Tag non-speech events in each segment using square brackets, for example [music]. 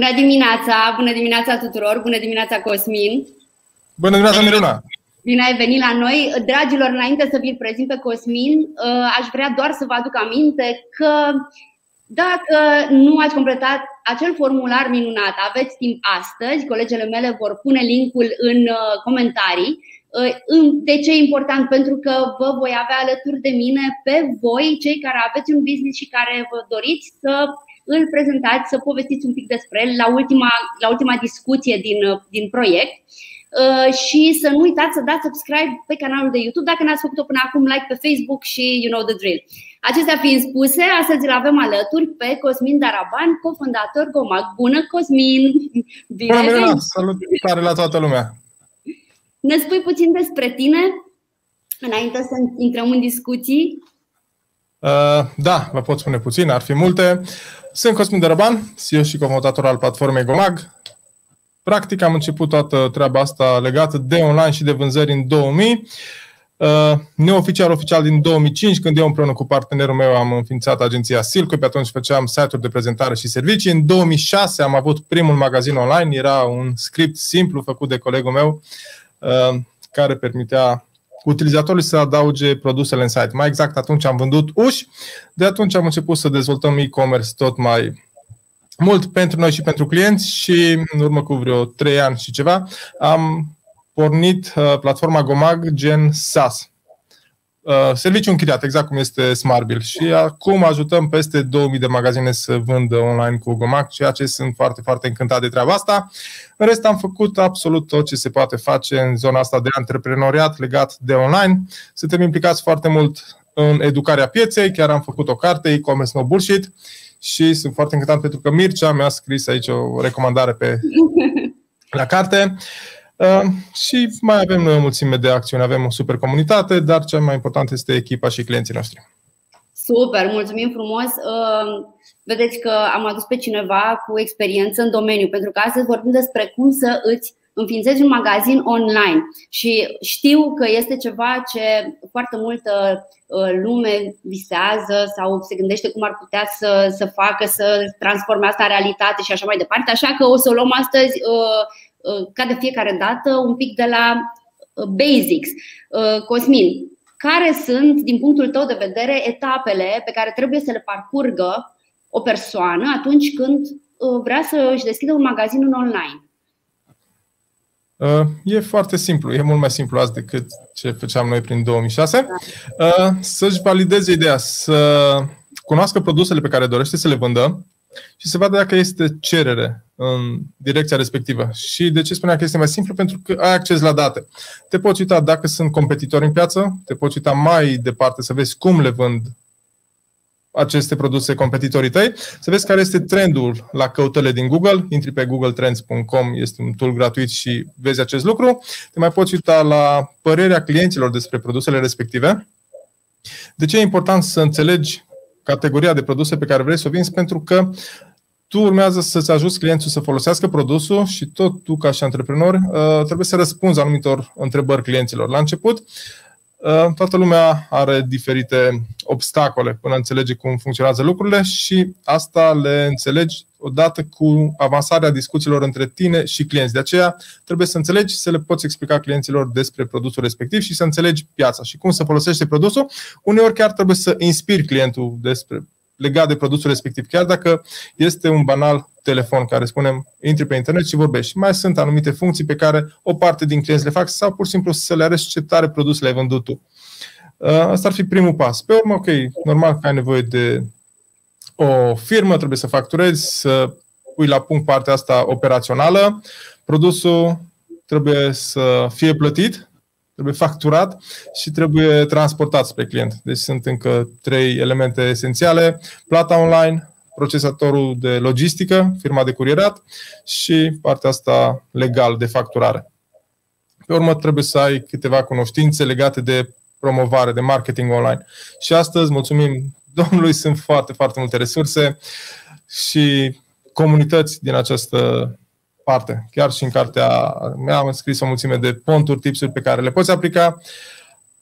Bună dimineața, bună dimineața tuturor, bună dimineața Cosmin. Bună dimineața Miruna. Bine ai venit la noi. Dragilor, înainte să vi-l prezint pe Cosmin, uh, aș vrea doar să vă aduc aminte că dacă nu ați completat acel formular minunat, aveți timp astăzi, colegele mele vor pune linkul în uh, comentarii. Uh, de ce e important? Pentru că vă voi avea alături de mine pe voi, cei care aveți un business și care vă doriți să îl prezentați, să povestiți un pic despre el la ultima, la ultima discuție din, din proiect. Uh, și să nu uitați să dați subscribe pe canalul de YouTube dacă n-ați făcut-o până acum, like pe Facebook și you know the drill. Acestea fiind spuse, astăzi îl avem alături pe Cosmin Daraban, cofondator Gomag. Bună, Cosmin! [laughs] Bine Bună, Mirina! Salutare la toată lumea! Ne spui puțin despre tine, înainte să intrăm în discuții? Uh, da, vă pot spune puțin, ar fi multe. Sunt Cosmin Daraban, CEO și cofondator al platformei Gomag. Practic am început toată treaba asta legată de online și de vânzări în 2000. Uh, neoficial, oficial din 2005, când eu împreună cu partenerul meu am înființat agenția Silco, pe atunci făceam site-uri de prezentare și servicii. În 2006 am avut primul magazin online, era un script simplu făcut de colegul meu, uh, care permitea utilizatorului să adauge produsele în site. Mai exact, atunci am vândut uși, de atunci am început să dezvoltăm e-commerce tot mai mult pentru noi și pentru clienți și în urmă cu vreo 3 ani și ceva am pornit uh, platforma Gomag gen SaaS. Uh, serviciu închiriat, exact cum este Smartbill. Și acum ajutăm peste 2000 de magazine să vândă online cu Gomag, ceea ce sunt foarte, foarte încântat de treaba asta. În rest am făcut absolut tot ce se poate face în zona asta de antreprenoriat legat de online. Suntem implicați foarte mult în educarea pieței, chiar am făcut o carte, e-commerce no bullshit, și sunt foarte încântat pentru că Mircea mi-a scris aici o recomandare pe [laughs] la carte. Uh, și mai avem noi o mulțime de acțiuni, avem o super comunitate, dar cel mai important este echipa și clienții noștri. Super, mulțumim frumos! Uh, vedeți că am adus pe cineva cu experiență în domeniu, pentru că astăzi vorbim despre cum să îți înființezi un magazin online și știu că este ceva ce foarte multă uh, lume visează sau se gândește cum ar putea să, să facă, să transforme asta în realitate și așa mai departe. Așa că o să o luăm astăzi, uh, uh, ca de fiecare dată, un pic de la basics. Cosmin, care sunt, din punctul tău de vedere, etapele pe care trebuie să le parcurgă o persoană atunci când vrea să își deschidă un magazin în online? Uh, e foarte simplu, e mult mai simplu azi decât ce făceam noi prin 2006. Uh, să-și valideze ideea, să cunoască produsele pe care dorește să le vândă și să vadă dacă este cerere în direcția respectivă. Și de ce spuneam că este mai simplu? Pentru că ai acces la date. Te poți uita dacă sunt competitori în piață, te poți uita mai departe să vezi cum le vând aceste produse competitorii tăi, să vezi care este trendul la căutările din Google. Intri pe googletrends.com, este un tool gratuit și vezi acest lucru. Te mai poți uita la părerea clienților despre produsele respective. De ce e important să înțelegi categoria de produse pe care vrei să o vinzi? Pentru că tu urmează să-ți ajuți clientul să folosească produsul și tot tu, ca și antreprenor, uh, trebuie să răspunzi anumitor întrebări clienților. La început, Uh, toată lumea are diferite obstacole până înțelege cum funcționează lucrurile și asta le înțelegi odată cu avansarea discuțiilor între tine și clienți. De aceea trebuie să înțelegi să le poți explica clienților despre produsul respectiv și să înțelegi piața și cum să folosește produsul. Uneori chiar trebuie să inspiri clientul despre legat de produsul respectiv, chiar dacă este un banal telefon care spunem intri pe internet și vorbești. Mai sunt anumite funcții pe care o parte din clienți le fac sau pur și simplu să le arăți ce tare produs le-ai vândut tu. Uh, asta ar fi primul pas. Pe urmă, ok, normal că ai nevoie de o firmă, trebuie să facturezi, să pui la punct partea asta operațională. Produsul trebuie să fie plătit, trebuie facturat și trebuie transportat spre client. Deci sunt încă trei elemente esențiale. Plata online, procesatorul de logistică, firma de curierat și partea asta legal de facturare. Pe urmă trebuie să ai câteva cunoștințe legate de promovare, de marketing online. Și astăzi, mulțumim Domnului, sunt foarte, foarte multe resurse și comunități din această parte. Chiar și în cartea mea am scris o mulțime de ponturi, tipsuri pe care le poți aplica.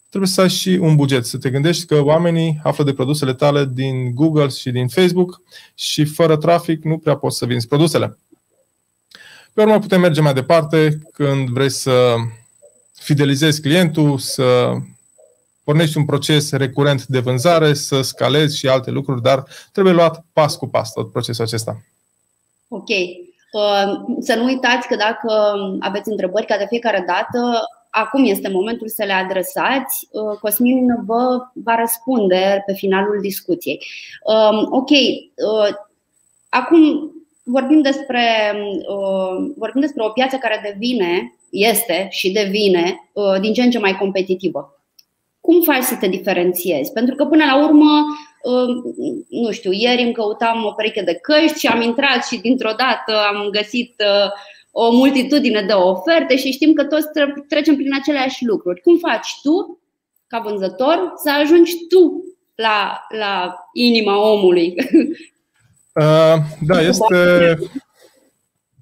Trebuie să ai și un buget, să te gândești că oamenii află de produsele tale din Google și din Facebook și fără trafic nu prea poți să vinzi produsele. Pe urmă putem merge mai departe când vrei să fidelizezi clientul, să pornești un proces recurent de vânzare, să scalezi și alte lucruri, dar trebuie luat pas cu pas tot procesul acesta. Ok. Uh, să nu uitați că dacă aveți întrebări ca de fiecare dată, acum este momentul să le adresați. Uh, Cosmin vă va răspunde pe finalul discuției. Um, ok. Uh, acum vorbim despre, vorbim despre o piață care devine, este și devine din ce în ce mai competitivă cum faci să te diferențiezi? Pentru că până la urmă, uh, nu știu, ieri îmi căutam o pereche de căști și am intrat și dintr-o dată am găsit uh, o multitudine de oferte și știm că toți trecem prin aceleași lucruri. Cum faci tu, ca vânzător, să ajungi tu la, la inima omului? [laughs] Uh, da, este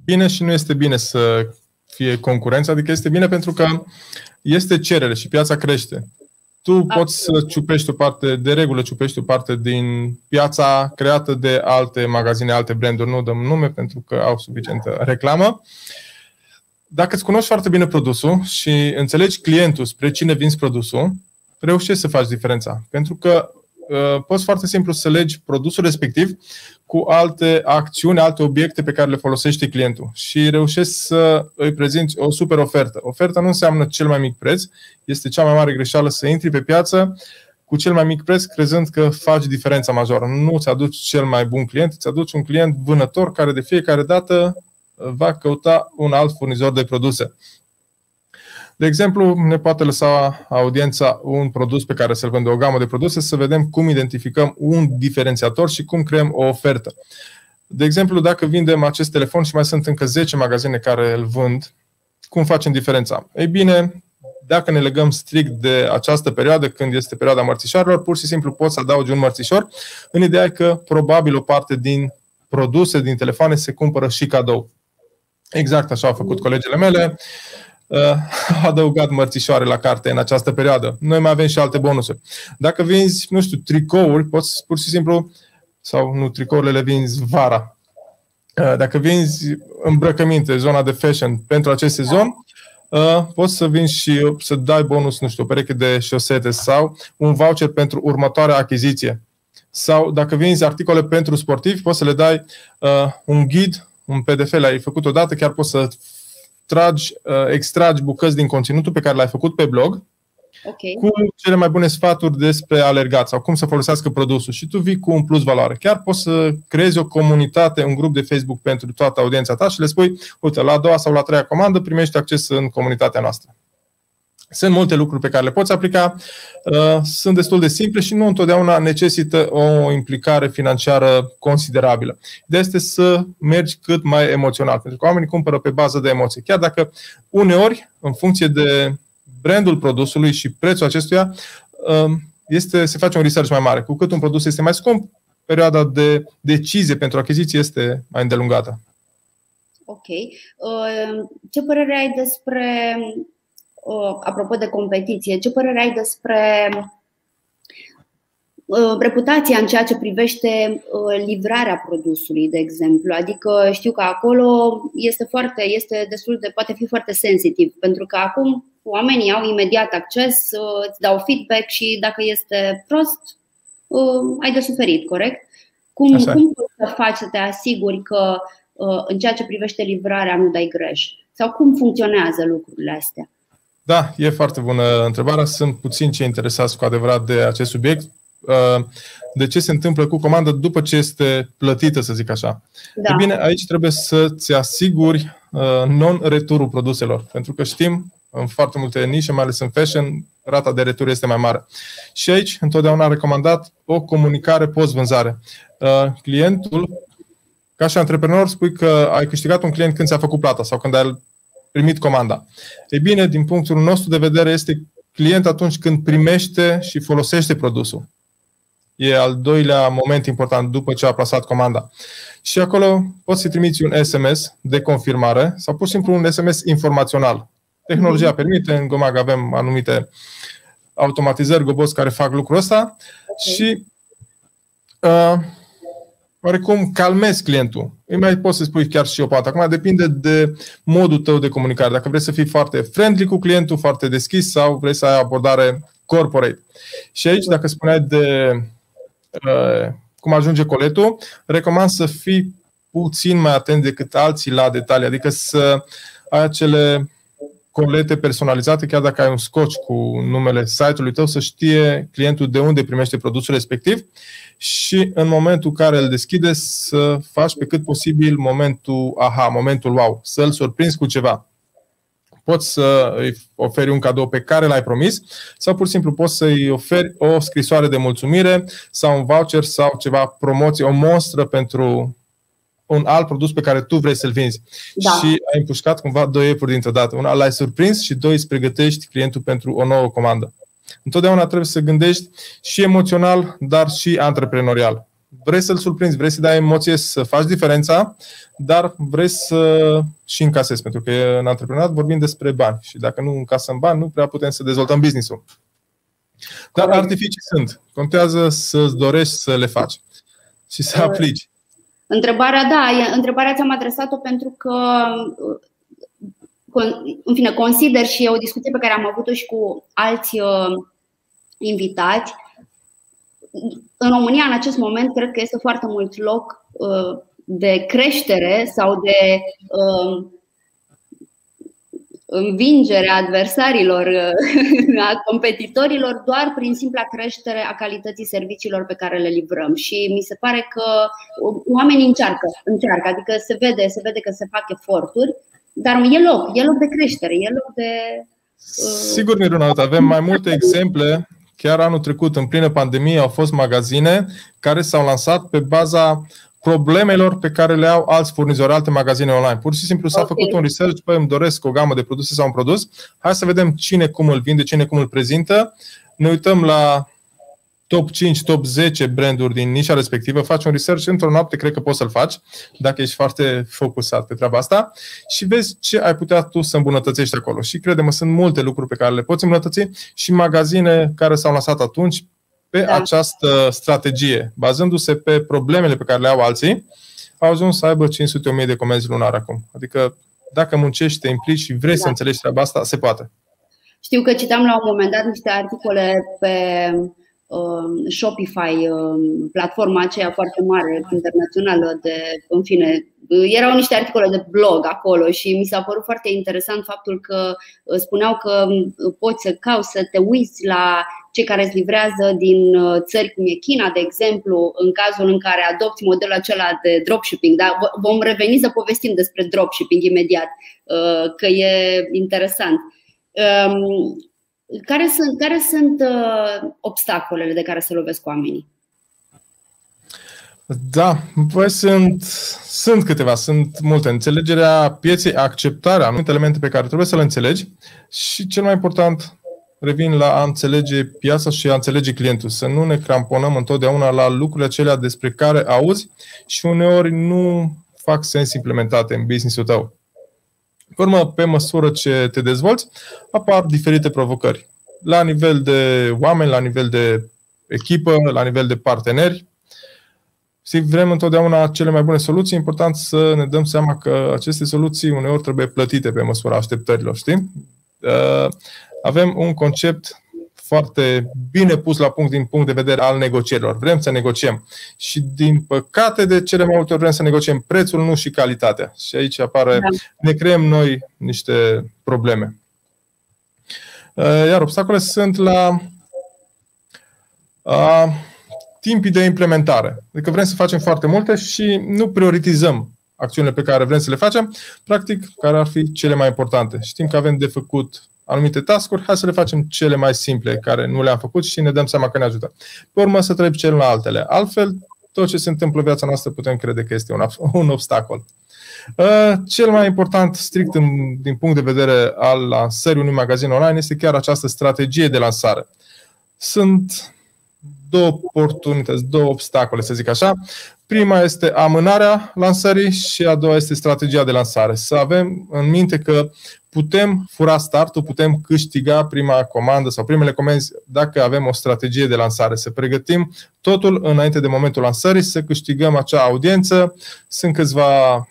bine și nu este bine să fie concurență, adică este bine pentru că este cerere și piața crește tu poți să ciupești o parte, de regulă ciupești o parte din piața creată de alte magazine, alte branduri, nu dăm nume pentru că au suficientă reclamă. Dacă îți cunoști foarte bine produsul și înțelegi clientul spre cine vinzi produsul, reușești să faci diferența. Pentru că uh, poți foarte simplu să legi produsul respectiv cu alte acțiuni, alte obiecte pe care le folosește clientul și reușești să îi prezinți o super ofertă. Oferta nu înseamnă cel mai mic preț, este cea mai mare greșeală să intri pe piață cu cel mai mic preț, crezând că faci diferența majoră. Nu îți aduci cel mai bun client, îți aduci un client vânător care de fiecare dată va căuta un alt furnizor de produse. De exemplu, ne poate lăsa audiența un produs pe care să-l vândă o gamă de produse, să vedem cum identificăm un diferențiator și cum creăm o ofertă. De exemplu, dacă vindem acest telefon și mai sunt încă 10 magazine care îl vând, cum facem diferența? Ei bine, dacă ne legăm strict de această perioadă, când este perioada mărțișoarelor, pur și simplu poți să adaugi un mărțișor, în ideea că probabil o parte din produse, din telefoane, se cumpără și cadou. Exact așa au făcut colegele mele. Uh, [laughs] adăugat mărțișoare la carte în această perioadă. Noi mai avem și alte bonusuri. Dacă vinzi, nu știu, tricouri, poți pur și simplu, sau nu, tricourile le vinzi vara. Uh, dacă vinzi îmbrăcăminte, zona de fashion pentru acest sezon, uh, poți să vinzi și să dai bonus, nu știu, o pereche de șosete sau un voucher pentru următoarea achiziție. Sau dacă vinzi articole pentru sportivi, poți să le dai uh, un ghid, un PDF, l-ai făcut odată, chiar poți să tragi, uh, extragi bucăți din conținutul pe care l-ai făcut pe blog okay. cu cele mai bune sfaturi despre alergat sau cum să folosească produsul și tu vii cu un plus valoare. Chiar poți să creezi o comunitate, un grup de Facebook pentru toată audiența ta și le spui, uite, la a doua sau la a treia comandă primești acces în comunitatea noastră. Sunt multe lucruri pe care le poți aplica, uh, sunt destul de simple și nu întotdeauna necesită o implicare financiară considerabilă. Ideea este să mergi cât mai emoțional, pentru că oamenii cumpără pe bază de emoții. Chiar dacă uneori, în funcție de brandul produsului și prețul acestuia, uh, este, se face un research mai mare. Cu cât un produs este mai scump, perioada de decizie pentru achiziție este mai îndelungată. Ok. Uh, ce părere ai despre Uh, apropo de competiție, ce părere ai despre uh, reputația în ceea ce privește uh, livrarea produsului, de exemplu. Adică știu că acolo este foarte, este destul de, poate fi foarte sensitiv, pentru că acum oamenii au imediat acces, îți dau feedback și dacă este prost, ai de suferit, corect? Cum, cum poți să faci să te asiguri că în ceea ce privește livrarea nu dai greș? Sau cum funcționează lucrurile astea? Da, e foarte bună întrebarea. Sunt puțin ce interesați cu adevărat de acest subiect. Uh, de ce se întâmplă cu comanda după ce este plătită, să zic așa? Da. E bine, aici trebuie să-ți asiguri uh, non-returul produselor, pentru că știm în foarte multe nișe, mai ales în fashion, rata de retur este mai mare. Și aici, întotdeauna am recomandat o comunicare post-vânzare. Uh, clientul, ca și antreprenor, spui că ai câștigat un client când ți-a făcut plata sau când ai primit comanda. Ei bine, din punctul nostru de vedere, este client atunci când primește și folosește produsul. E al doilea moment important după ce a plasat comanda. Și acolo poți să trimiți un SMS de confirmare sau pur și simplu un SMS informațional. Tehnologia mhm. permite, în Gomag avem anumite automatizări gobos care fac lucrul ăsta okay. și uh, oarecum calmezi clientul. Îi mai poți să spui chiar și o poate. Acum depinde de modul tău de comunicare. Dacă vrei să fii foarte friendly cu clientul, foarte deschis sau vrei să ai abordare corporate. Și aici, dacă spuneai de uh, cum ajunge coletul, recomand să fii puțin mai atent decât alții la detalii, adică să ai acele colete personalizate, chiar dacă ai un scotch cu numele site-ului tău, să știe clientul de unde primește produsul respectiv și în momentul în care îl deschide să faci pe cât posibil momentul aha, momentul wow, să-l surprinzi cu ceva. Poți să îi oferi un cadou pe care l-ai promis sau pur și simplu poți să-i oferi o scrisoare de mulțumire sau un voucher sau ceva promoție, o monstră pentru un alt produs pe care tu vrei să-l vinzi. Da. Și ai împușcat cumva doi iepuri dintr-o dată. Una l-ai surprins și doi îți pregătești clientul pentru o nouă comandă. Întotdeauna trebuie să gândești și emoțional, dar și antreprenorial. Vrei să-l surprinzi, vrei să dai emoție, să faci diferența, dar vrei să și încasezi, pentru că în antreprenoriat vorbim despre bani și dacă nu încasăm bani, nu prea putem să dezvoltăm business-ul. Dar artificii sunt. Contează să-ți dorești să le faci și să aplici. Întrebarea, da, întrebarea ți-am adresat-o pentru că în fine, consider și e o discuție pe care am avut-o și cu alți uh, invitați. În România, în acest moment, cred că este foarte mult loc uh, de creștere sau de uh, învingere a adversarilor, a competitorilor, doar prin simpla creștere a calității serviciilor pe care le livrăm. Și mi se pare că oamenii încearcă, încearcă, adică se vede, se vede că se fac eforturi, dar e loc, e loc de creștere, e loc de. Uh... Sigur, Mirunat, avem mai multe exemple. Chiar anul trecut, în plină pandemie, au fost magazine care s-au lansat pe baza problemelor pe care le au alți furnizori, alte magazine online. Pur și simplu s-a okay. făcut un research, păi îmi doresc o gamă de produse sau un produs, hai să vedem cine cum îl vinde, cine cum îl prezintă. Ne uităm la top 5, top 10 branduri din nișa respectivă, faci un research într-o noapte, cred că poți să-l faci, dacă ești foarte focusat pe treaba asta și vezi ce ai putea tu să îmbunătățești acolo. Și credem, sunt multe lucruri pe care le poți îmbunătăți și magazine care s-au lansat atunci pe da. această strategie, bazându-se pe problemele pe care le au alții, au ajuns să aibă 500.000 de comenzi lunar acum. Adică dacă muncești, te implici și vrei da. să înțelegi treaba asta, se poate. Știu că citam la un moment dat niște articole pe Um, Shopify, um, platforma aceea foarte mare internațională de, în fine, erau niște articole de blog acolo și mi s-a părut foarte interesant faptul că uh, spuneau că um, poți să cauți să te uiți la cei care îți livrează din uh, țări cum e China, de exemplu, în cazul în care adopți modelul acela de dropshipping. Da? Vom reveni să povestim despre dropshipping imediat, uh, că e interesant. Care sunt, care sunt uh, obstacolele de care se lovesc oamenii? Da, păi sunt, sunt câteva, sunt multe. Înțelegerea pieței, acceptarea anumite elemente pe care trebuie să le înțelegi și cel mai important, revin la a înțelege piața și a înțelege clientul. Să nu ne cramponăm întotdeauna la lucrurile acelea despre care auzi și uneori nu fac sens implementate în business-ul tău. Pe urmă, pe măsură ce te dezvolți, apar diferite provocări. La nivel de oameni, la nivel de echipă, la nivel de parteneri. Și vrem întotdeauna cele mai bune soluții, e important să ne dăm seama că aceste soluții uneori trebuie plătite pe măsura așteptărilor, știi? Uh, avem un concept foarte bine pus la punct din punct de vedere al negocierilor. Vrem să negociem. Și din păcate, de cele mai multe ori vrem să negociem prețul, nu și calitatea. Și aici apare, da. ne creăm noi niște probleme. Uh, iar obstacole sunt la a, timpii de implementare. Adică vrem să facem foarte multe și nu prioritizăm acțiunile pe care vrem să le facem, practic, care ar fi cele mai importante. Știm că avem de făcut anumite task-uri, hai să le facem cele mai simple, care nu le-am făcut și ne dăm seama că ne ajută. Pe urmă să trecem la altele. Altfel, tot ce se întâmplă în viața noastră putem crede că este un, [laughs] un obstacol. Uh, cel mai important, strict în, din punct de vedere al lansării unui magazin online, este chiar această strategie de lansare. Sunt două oportunități, două obstacole, să zic așa. Prima este amânarea lansării și a doua este strategia de lansare. Să avem în minte că putem fura startul, putem câștiga prima comandă sau primele comenzi dacă avem o strategie de lansare. Să pregătim totul înainte de momentul lansării, să câștigăm acea audiență. Sunt câțiva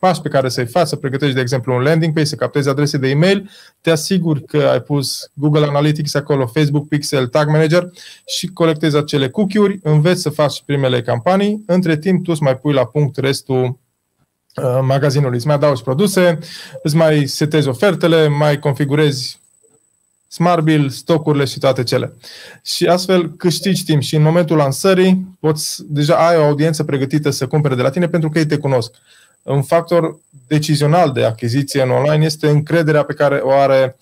pași pe care să-i faci, să pregătești, de exemplu, un landing page, să captezi adrese de e-mail, te asiguri că ai pus Google Analytics acolo, Facebook Pixel, Tag Manager și colectezi acele cookie-uri, înveți să faci primele campanii, între timp tu îți mai pui la punct restul uh, magazinului, îți mai adaugi produse, îți mai setezi ofertele, mai configurezi Smart Bill, stocurile și toate cele. Și astfel câștigi timp și în momentul lansării poți, deja ai o audiență pregătită să cumpere de la tine pentru că ei te cunosc un factor decizional de achiziție în online este încrederea pe care o are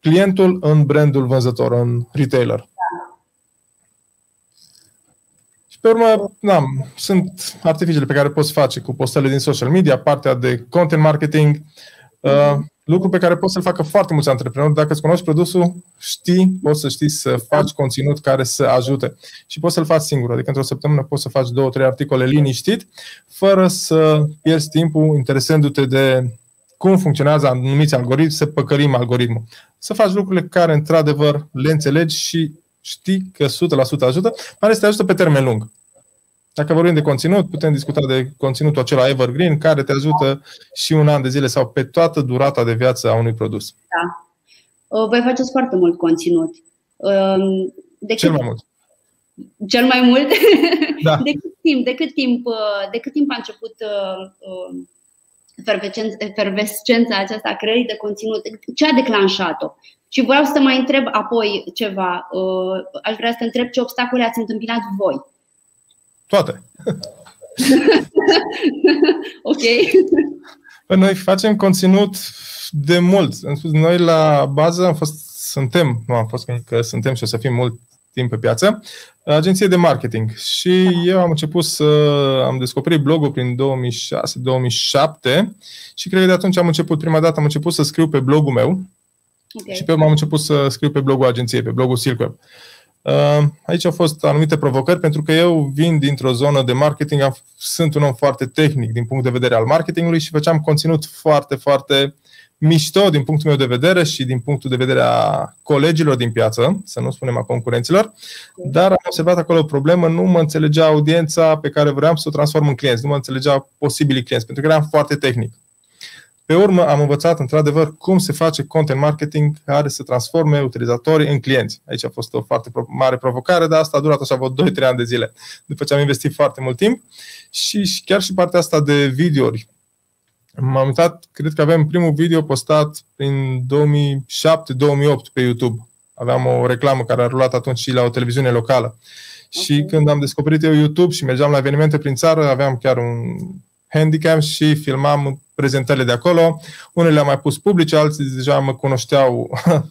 clientul în brandul vânzător, în retailer. Și pe urmă, da, sunt artificiile pe care poți face cu postările din social media, partea de content marketing, uh, lucru pe care poți să-l facă foarte mulți antreprenori. Dacă îți cunoști produsul, știi, poți să știi să faci conținut care să ajute. Și poți să-l faci singur. Adică într-o săptămână poți să faci două, trei articole liniștit, fără să pierzi timpul interesându-te de cum funcționează anumiți algoritmi, să păcălim algoritmul. Să faci lucrurile care, într-adevăr, le înțelegi și știi că 100% ajută, mai ales te ajută pe termen lung. Dacă vorbim de conținut, putem discuta de conținutul acela evergreen care te ajută și un an de zile sau pe toată durata de viață a unui produs. Da. Voi faceți foarte mult conținut. Um, de Cel cât... mai mult. Cel mai mult? Da. [laughs] De cât timp, de cât timp, uh, de cât timp a început uh, um, efervescența aceasta a creării de conținut? Ce a declanșat-o? Și vreau să mai întreb apoi ceva. Uh, aș vrea să te întreb ce obstacole ați întâmpinat voi toate. [laughs] ok. Păi noi facem conținut de mult. Noi la bază am fost, suntem, nu am fost că suntem și o să fim mult timp pe piață, agenție de marketing. Și eu am început să am descoperit blogul prin 2006-2007 și cred că de atunci am început, prima dată am început să scriu pe blogul meu okay. și pe urmă am început să scriu pe blogul agenției, pe blogul Silkweb. Uh, Uh, aici au fost anumite provocări pentru că eu vin dintr-o zonă de marketing, sunt un om foarte tehnic din punct de vedere al marketingului și făceam conținut foarte, foarte mișto din punctul meu de vedere și din punctul de vedere a colegilor din piață, să nu spunem a concurenților, dar am observat acolo o problemă, nu mă înțelegea audiența pe care vreau să o transform în clienți, nu mă înțelegea posibilii clienți, pentru că eram foarte tehnic. Pe urmă am învățat într-adevăr cum se face content marketing care să transforme utilizatorii în clienți. Aici a fost o foarte mare provocare, dar asta a durat așa vreo 2-3 ani de zile, după ce am investit foarte mult timp. Și chiar și partea asta de videouri. M-am uitat, cred că avem primul video postat în 2007-2008 pe YouTube. Aveam o reclamă care a rulat atunci și la o televiziune locală. Okay. Și când am descoperit eu YouTube și mergeam la evenimente prin țară, aveam chiar un handicap și filmam prezentările de acolo. Unele le-am mai pus publice, alții deja mă cunoșteau [laughs]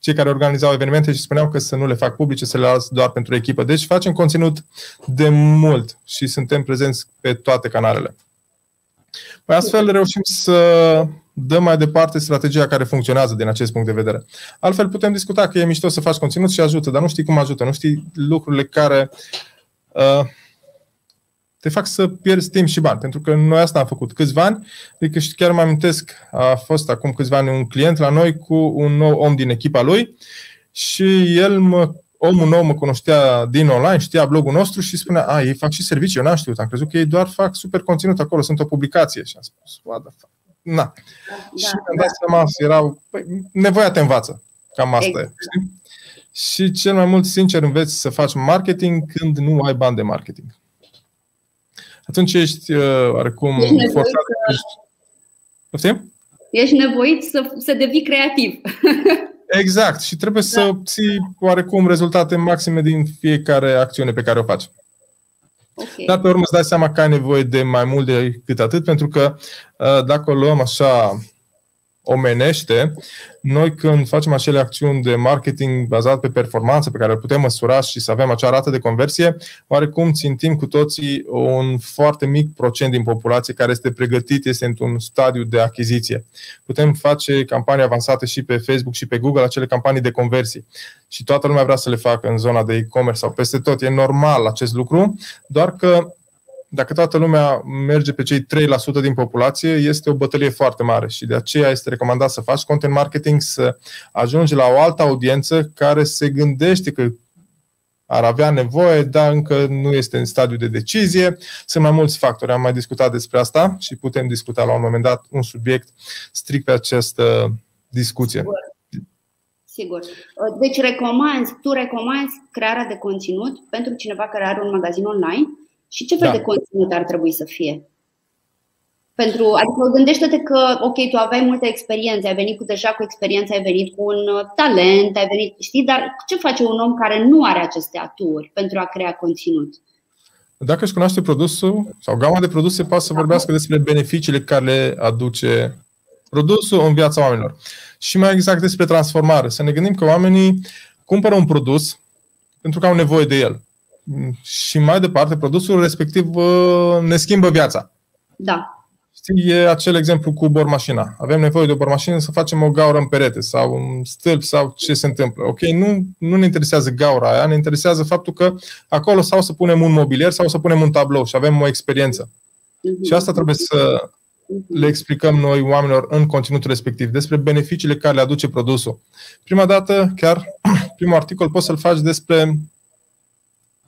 cei care organizau evenimente și spuneau că să nu le fac publice, să le las doar pentru echipă. Deci facem conținut de mult și suntem prezenți pe toate canalele. Păi astfel reușim să dăm mai departe strategia care funcționează din acest punct de vedere. Altfel putem discuta că e mișto să faci conținut și ajută, dar nu știi cum ajută, nu știi lucrurile care uh, te fac să pierzi timp și bani. Pentru că noi asta am făcut câțiva ani. Adică și chiar mă amintesc, a fost acum câțiva ani un client la noi cu un nou om din echipa lui și el mă omul nou mă cunoștea din online, știa blogul nostru și spunea, a, ei fac și servicii, eu n-am știut, am crezut că ei doar fac super conținut acolo, sunt o publicație. Și am spus, what the fuck? Na. Da, și mi-am dat seama, erau, păi, nevoia te învață. Cam asta exact. e. Știi? Și cel mai mult, sincer, înveți să faci marketing când nu ai bani de marketing atunci ești uh, oarecum ești forțat. Să... Ești, ești nevoit să, să devii creativ. [laughs] Exact. Și trebuie da. să obții oarecum rezultate maxime din fiecare acțiune pe care o faci. Okay. Dar pe urmă îți dai seama că ai nevoie de mai mult decât atât, pentru că uh, dacă o luăm așa omenește, noi când facem acele acțiuni de marketing bazat pe performanță pe care le putem măsura și să avem acea rată de conversie, oarecum țintim cu toții un foarte mic procent din populație care este pregătit, este într-un stadiu de achiziție. Putem face campanii avansate și pe Facebook și pe Google, acele campanii de conversie. Și toată lumea vrea să le facă în zona de e-commerce sau peste tot. E normal acest lucru, doar că dacă toată lumea merge pe cei 3% din populație, este o bătălie foarte mare și de aceea este recomandat să faci content marketing, să ajungi la o altă audiență care se gândește că ar avea nevoie, dar încă nu este în stadiu de decizie. Sunt mai mulți factori, am mai discutat despre asta și putem discuta la un moment dat un subiect strict pe această discuție. Sigur. Sigur. Deci recomanzi, tu recomanzi crearea de conținut pentru cineva care are un magazin online și ce fel da. de conținut ar trebui să fie? Pentru, adică gândește-te că, ok, tu aveai multă experiență, ai venit cu deja cu experiență, ai venit cu un uh, talent, ai venit, știi, dar ce face un om care nu are aceste aturi pentru a crea conținut? Dacă își cunoaște produsul sau gama de produse, poate să vorbească despre beneficiile care le aduce produsul în viața oamenilor. Și mai exact despre transformare. Să ne gândim că oamenii cumpără un produs pentru că au nevoie de el și mai departe, produsul respectiv uh, ne schimbă viața. Da. Știi, e acel exemplu cu bormașina. Avem nevoie de o bormașină să facem o gaură în perete sau un stâlp sau ce se întâmplă. Ok, nu, nu ne interesează gaura aia, ne interesează faptul că acolo sau să punem un mobilier sau să punem un tablou și avem o experiență. Uh-huh. Și asta trebuie să mhm. le explicăm noi oamenilor în conținutul respectiv despre beneficiile care le aduce produsul. Prima dată, chiar [clears throat] primul articol poți să-l faci despre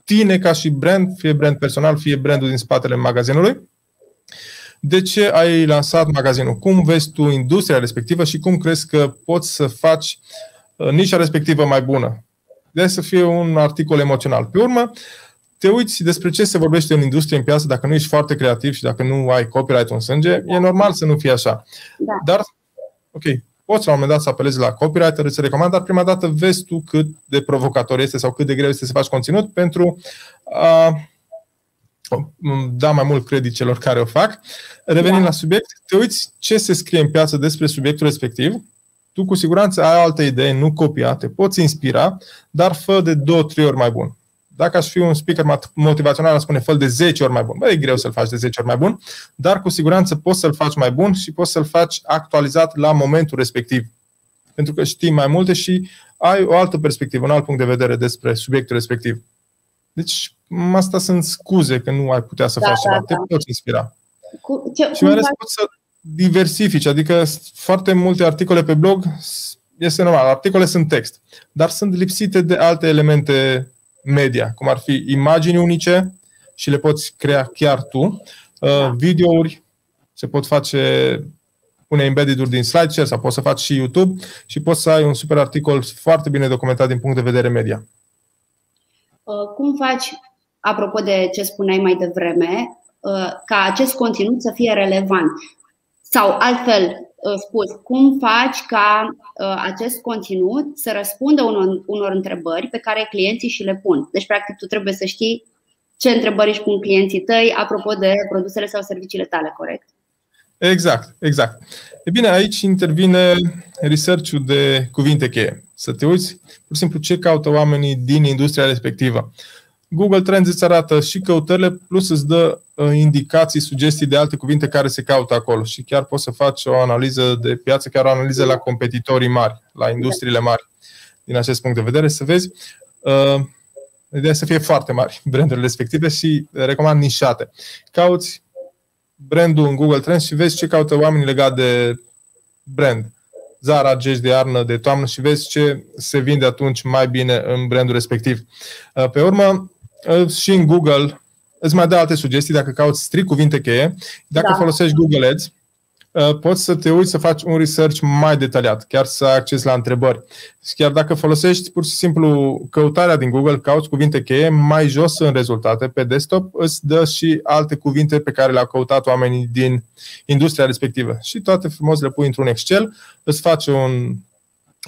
tine ca și brand, fie brand personal, fie brandul din spatele magazinului. De ce ai lansat magazinul? Cum vezi tu industria respectivă și cum crezi că poți să faci uh, nișa respectivă mai bună? De să fie un articol emoțional. Pe urmă, te uiți despre ce se vorbește în industrie, în piață, dacă nu ești foarte creativ și dacă nu ai copyright în sânge, e normal să nu fie așa. Da. Dar, ok, poți la un moment dat să apelezi la copywriter, îți recomand, dar prima dată vezi tu cât de provocator este sau cât de greu este să faci conținut pentru a da mai mult credit celor care o fac. Revenind da. la subiect, te uiți ce se scrie în piață despre subiectul respectiv, tu cu siguranță ai o altă idee, nu copia, te poți inspira, dar fă de două, trei ori mai bun. Dacă aș fi un speaker motivațional, aș spune fă de 10 ori mai bun. Bă, e greu să-l faci de 10 ori mai bun, dar cu siguranță poți să-l faci mai bun și poți să-l faci actualizat la momentul respectiv. Pentru că știi mai multe și ai o altă perspectivă, un alt punct de vedere despre subiectul respectiv. Deci, asta sunt scuze că nu ai putea să da, faci da, ceva. Da. Te poți inspira. Cu, ce, și mai ales poți să diversifici, adică foarte multe articole pe blog, este normal, articole sunt text, dar sunt lipsite de alte elemente media, cum ar fi imagini unice și le poți crea chiar tu, uh, da. videouri, se pot face pune embedded-uri din SlideShare sau poți să faci și YouTube și poți să ai un super articol foarte bine documentat din punct de vedere media. Uh, cum faci, apropo de ce spuneai mai devreme, uh, ca acest conținut să fie relevant? Sau altfel, Uh, spus cum faci ca uh, acest conținut să răspundă unor, unor întrebări pe care clienții și le pun. Deci, practic, tu trebuie să știi ce întrebări își pun clienții tăi apropo de produsele sau serviciile tale, corect? Exact, exact. E bine, aici intervine research-ul de cuvinte cheie. Să te uiți, pur și simplu, ce caută oamenii din industria respectivă. Google Trends îți arată și căutările, plus îți dă uh, indicații, sugestii de alte cuvinte care se caută acolo și chiar poți să faci o analiză de piață, chiar o analiză la competitorii mari, la industriile mari. Din acest punct de vedere, să vezi uh, ideea să fie foarte mari [laughs] brandurile respective și recomand nișate. Cauți brandul în Google Trends și vezi ce caută oamenii legat de brand. Zara, gești de iarnă, de toamnă și vezi ce se vinde atunci mai bine în brandul respectiv. Uh, pe urmă, și în Google îți mai dă alte sugestii dacă cauți strict cuvinte cheie. Dacă da. folosești Google Ads, uh, poți să te uiți să faci un research mai detaliat, chiar să ai acces la întrebări. Chiar dacă folosești pur și simplu căutarea din Google, cauți cuvinte cheie, mai jos în rezultate pe desktop îți dă și alte cuvinte pe care le-au căutat oamenii din industria respectivă. Și toate frumos le pui într-un Excel, îți faci un,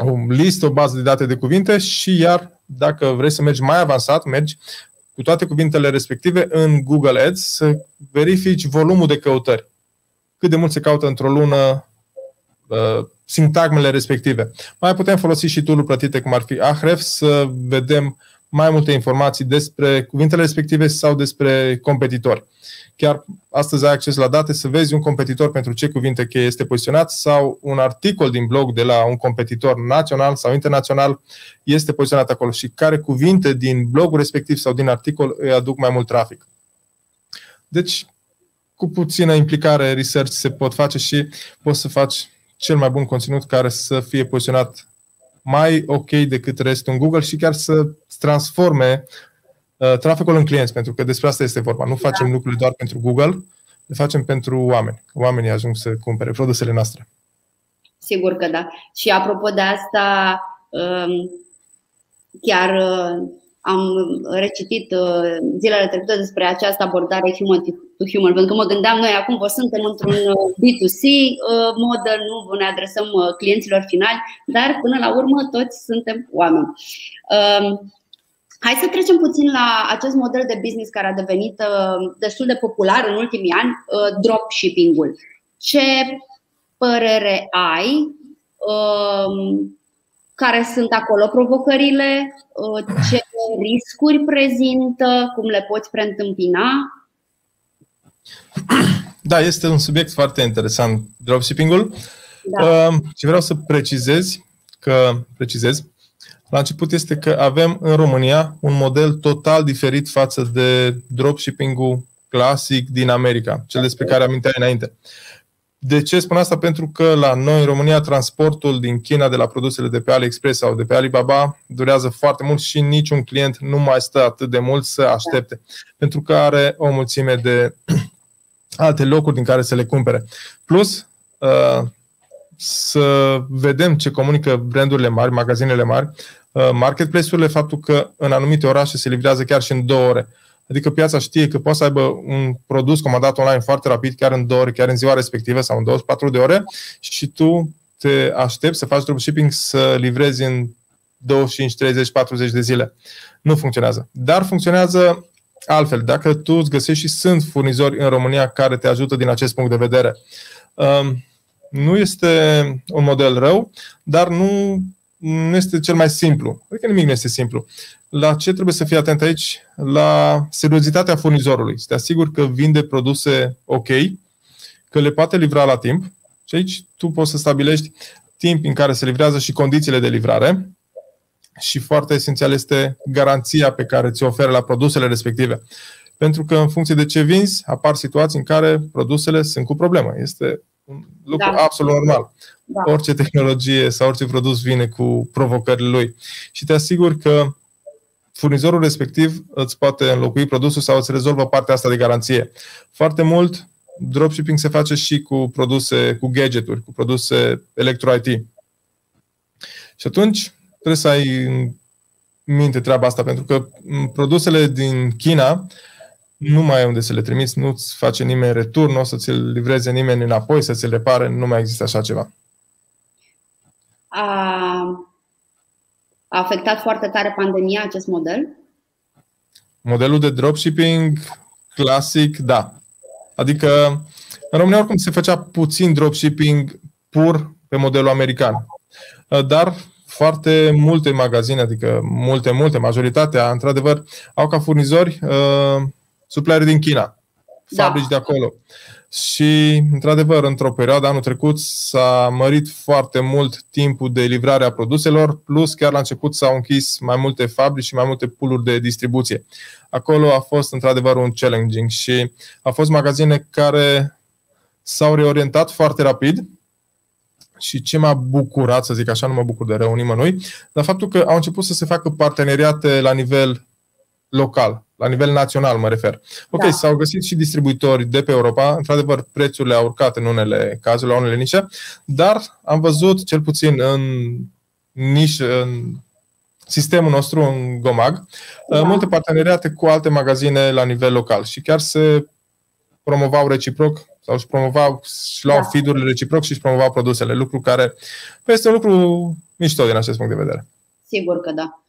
un list, o bază de date de cuvinte și iar dacă vrei să mergi mai avansat, mergi cu toate cuvintele respective în Google Ads să verifici volumul de căutări. Cât de mult se caută într-o lună uh, sintagmele respective. Mai putem folosi și tool plătite cum ar fi Ahref să vedem mai multe informații despre cuvintele respective sau despre competitori. Chiar astăzi ai acces la date să vezi un competitor pentru ce cuvinte cheie este poziționat sau un articol din blog de la un competitor național sau internațional este poziționat acolo și care cuvinte din blogul respectiv sau din articol îi aduc mai mult trafic. Deci, cu puțină implicare, research se pot face și poți să faci cel mai bun conținut care să fie poziționat mai ok decât restul în Google și chiar să transforme uh, traficul în clienți, pentru că despre asta este vorba. Nu facem da. lucrurile doar pentru Google, le facem pentru oameni. Oamenii ajung să cumpere produsele noastre. Sigur că da. Și apropo de asta, um, chiar uh, am recitit uh, zilele trecute despre această abordare human to human, pentru că mă gândeam noi acum vă suntem într-un uh, B2C uh, model, nu ne adresăm clienților finali, dar până la urmă toți suntem oameni. Um, hai să trecem puțin la acest model de business care a devenit destul de popular în ultimii ani, dropshipping-ul. Ce părere ai? Um, care sunt acolo provocările, uh, ce riscuri prezintă, cum le poți preîntâmpina? Da, este un subiect foarte interesant, dropshipping-ul. Da. Uh, ce vreau să precizez, că precizez, la început este că avem în România un model total diferit față de dropshipping-ul clasic din America, cel despre care aminteai înainte. De ce spun asta? Pentru că la noi, în România, transportul din China de la produsele de pe AliExpress sau de pe Alibaba durează foarte mult și niciun client nu mai stă atât de mult să aștepte. Pentru că are o mulțime de [clears throat] alte locuri din care să le cumpere. Plus, uh, să vedem ce comunică brandurile mari, magazinele mari, uh, marketplace-urile, faptul că în anumite orașe se livrează chiar și în două ore. Adică piața știe că poate să aibă un produs comandat online foarte rapid, chiar în două ore, chiar în ziua respectivă sau în 24 de ore și tu te aștepți să faci dropshipping să livrezi în 25, 30, 40 de zile. Nu funcționează. Dar funcționează altfel. Dacă tu îți găsești și sunt furnizori în România care te ajută din acest punct de vedere. Um, nu este un model rău, dar nu, nu este cel mai simplu. Adică nimic nu este simplu. La ce trebuie să fii atent aici? La seriozitatea furnizorului. Să te asigur că vinde produse ok, că le poate livra la timp. Și aici tu poți să stabilești timp în care se livrează și condițiile de livrare. Și foarte esențial este garanția pe care ți-o oferă la produsele respective. Pentru că în funcție de ce vinzi, apar situații în care produsele sunt cu problemă. Este un lucru da. absolut normal. Da. Orice tehnologie sau orice produs vine cu provocările lui. Și te asigur că furnizorul respectiv îți poate înlocui produsul sau îți rezolvă partea asta de garanție. Foarte mult dropshipping se face și cu produse, cu gadgeturi, cu produse electro-IT. Și atunci trebuie să ai în minte treaba asta, pentru că produsele din China nu mai ai unde să le trimiți, nu-ți face nimeni retur, nu o să ți-l livreze nimeni înapoi, să ți-l repare, nu mai există așa ceva. A, a afectat foarte tare pandemia acest model? Modelul de dropshipping clasic, da. Adică în România oricum se făcea puțin dropshipping pur pe modelul american. Dar foarte multe magazine, adică multe, multe, majoritatea, într-adevăr, au ca furnizori uh, supplieri din China, da. fabrici de acolo. Și, într-adevăr, într-o perioadă anul trecut s-a mărit foarte mult timpul de livrare a produselor, plus chiar la început s-au închis mai multe fabrici și mai multe puluri de distribuție. Acolo a fost, într-adevăr, un challenging și a fost magazine care s-au reorientat foarte rapid și ce m-a bucurat, să zic așa, nu mă bucur de rău nimănui, dar faptul că au început să se facă parteneriate la nivel local, la nivel național mă refer. Ok, da. s-au găsit și distribuitori de pe Europa, într-adevăr prețurile au urcat în unele cazuri, la unele nișe, dar am văzut, cel puțin în nișă, în sistemul nostru, în Gomag, da. multe parteneriate cu alte magazine la nivel local și chiar se promovau reciproc sau își promovau, și luau da. feed-urile reciproc și își promovau produsele, lucru care este un lucru mișto din acest punct de vedere. Sigur că da.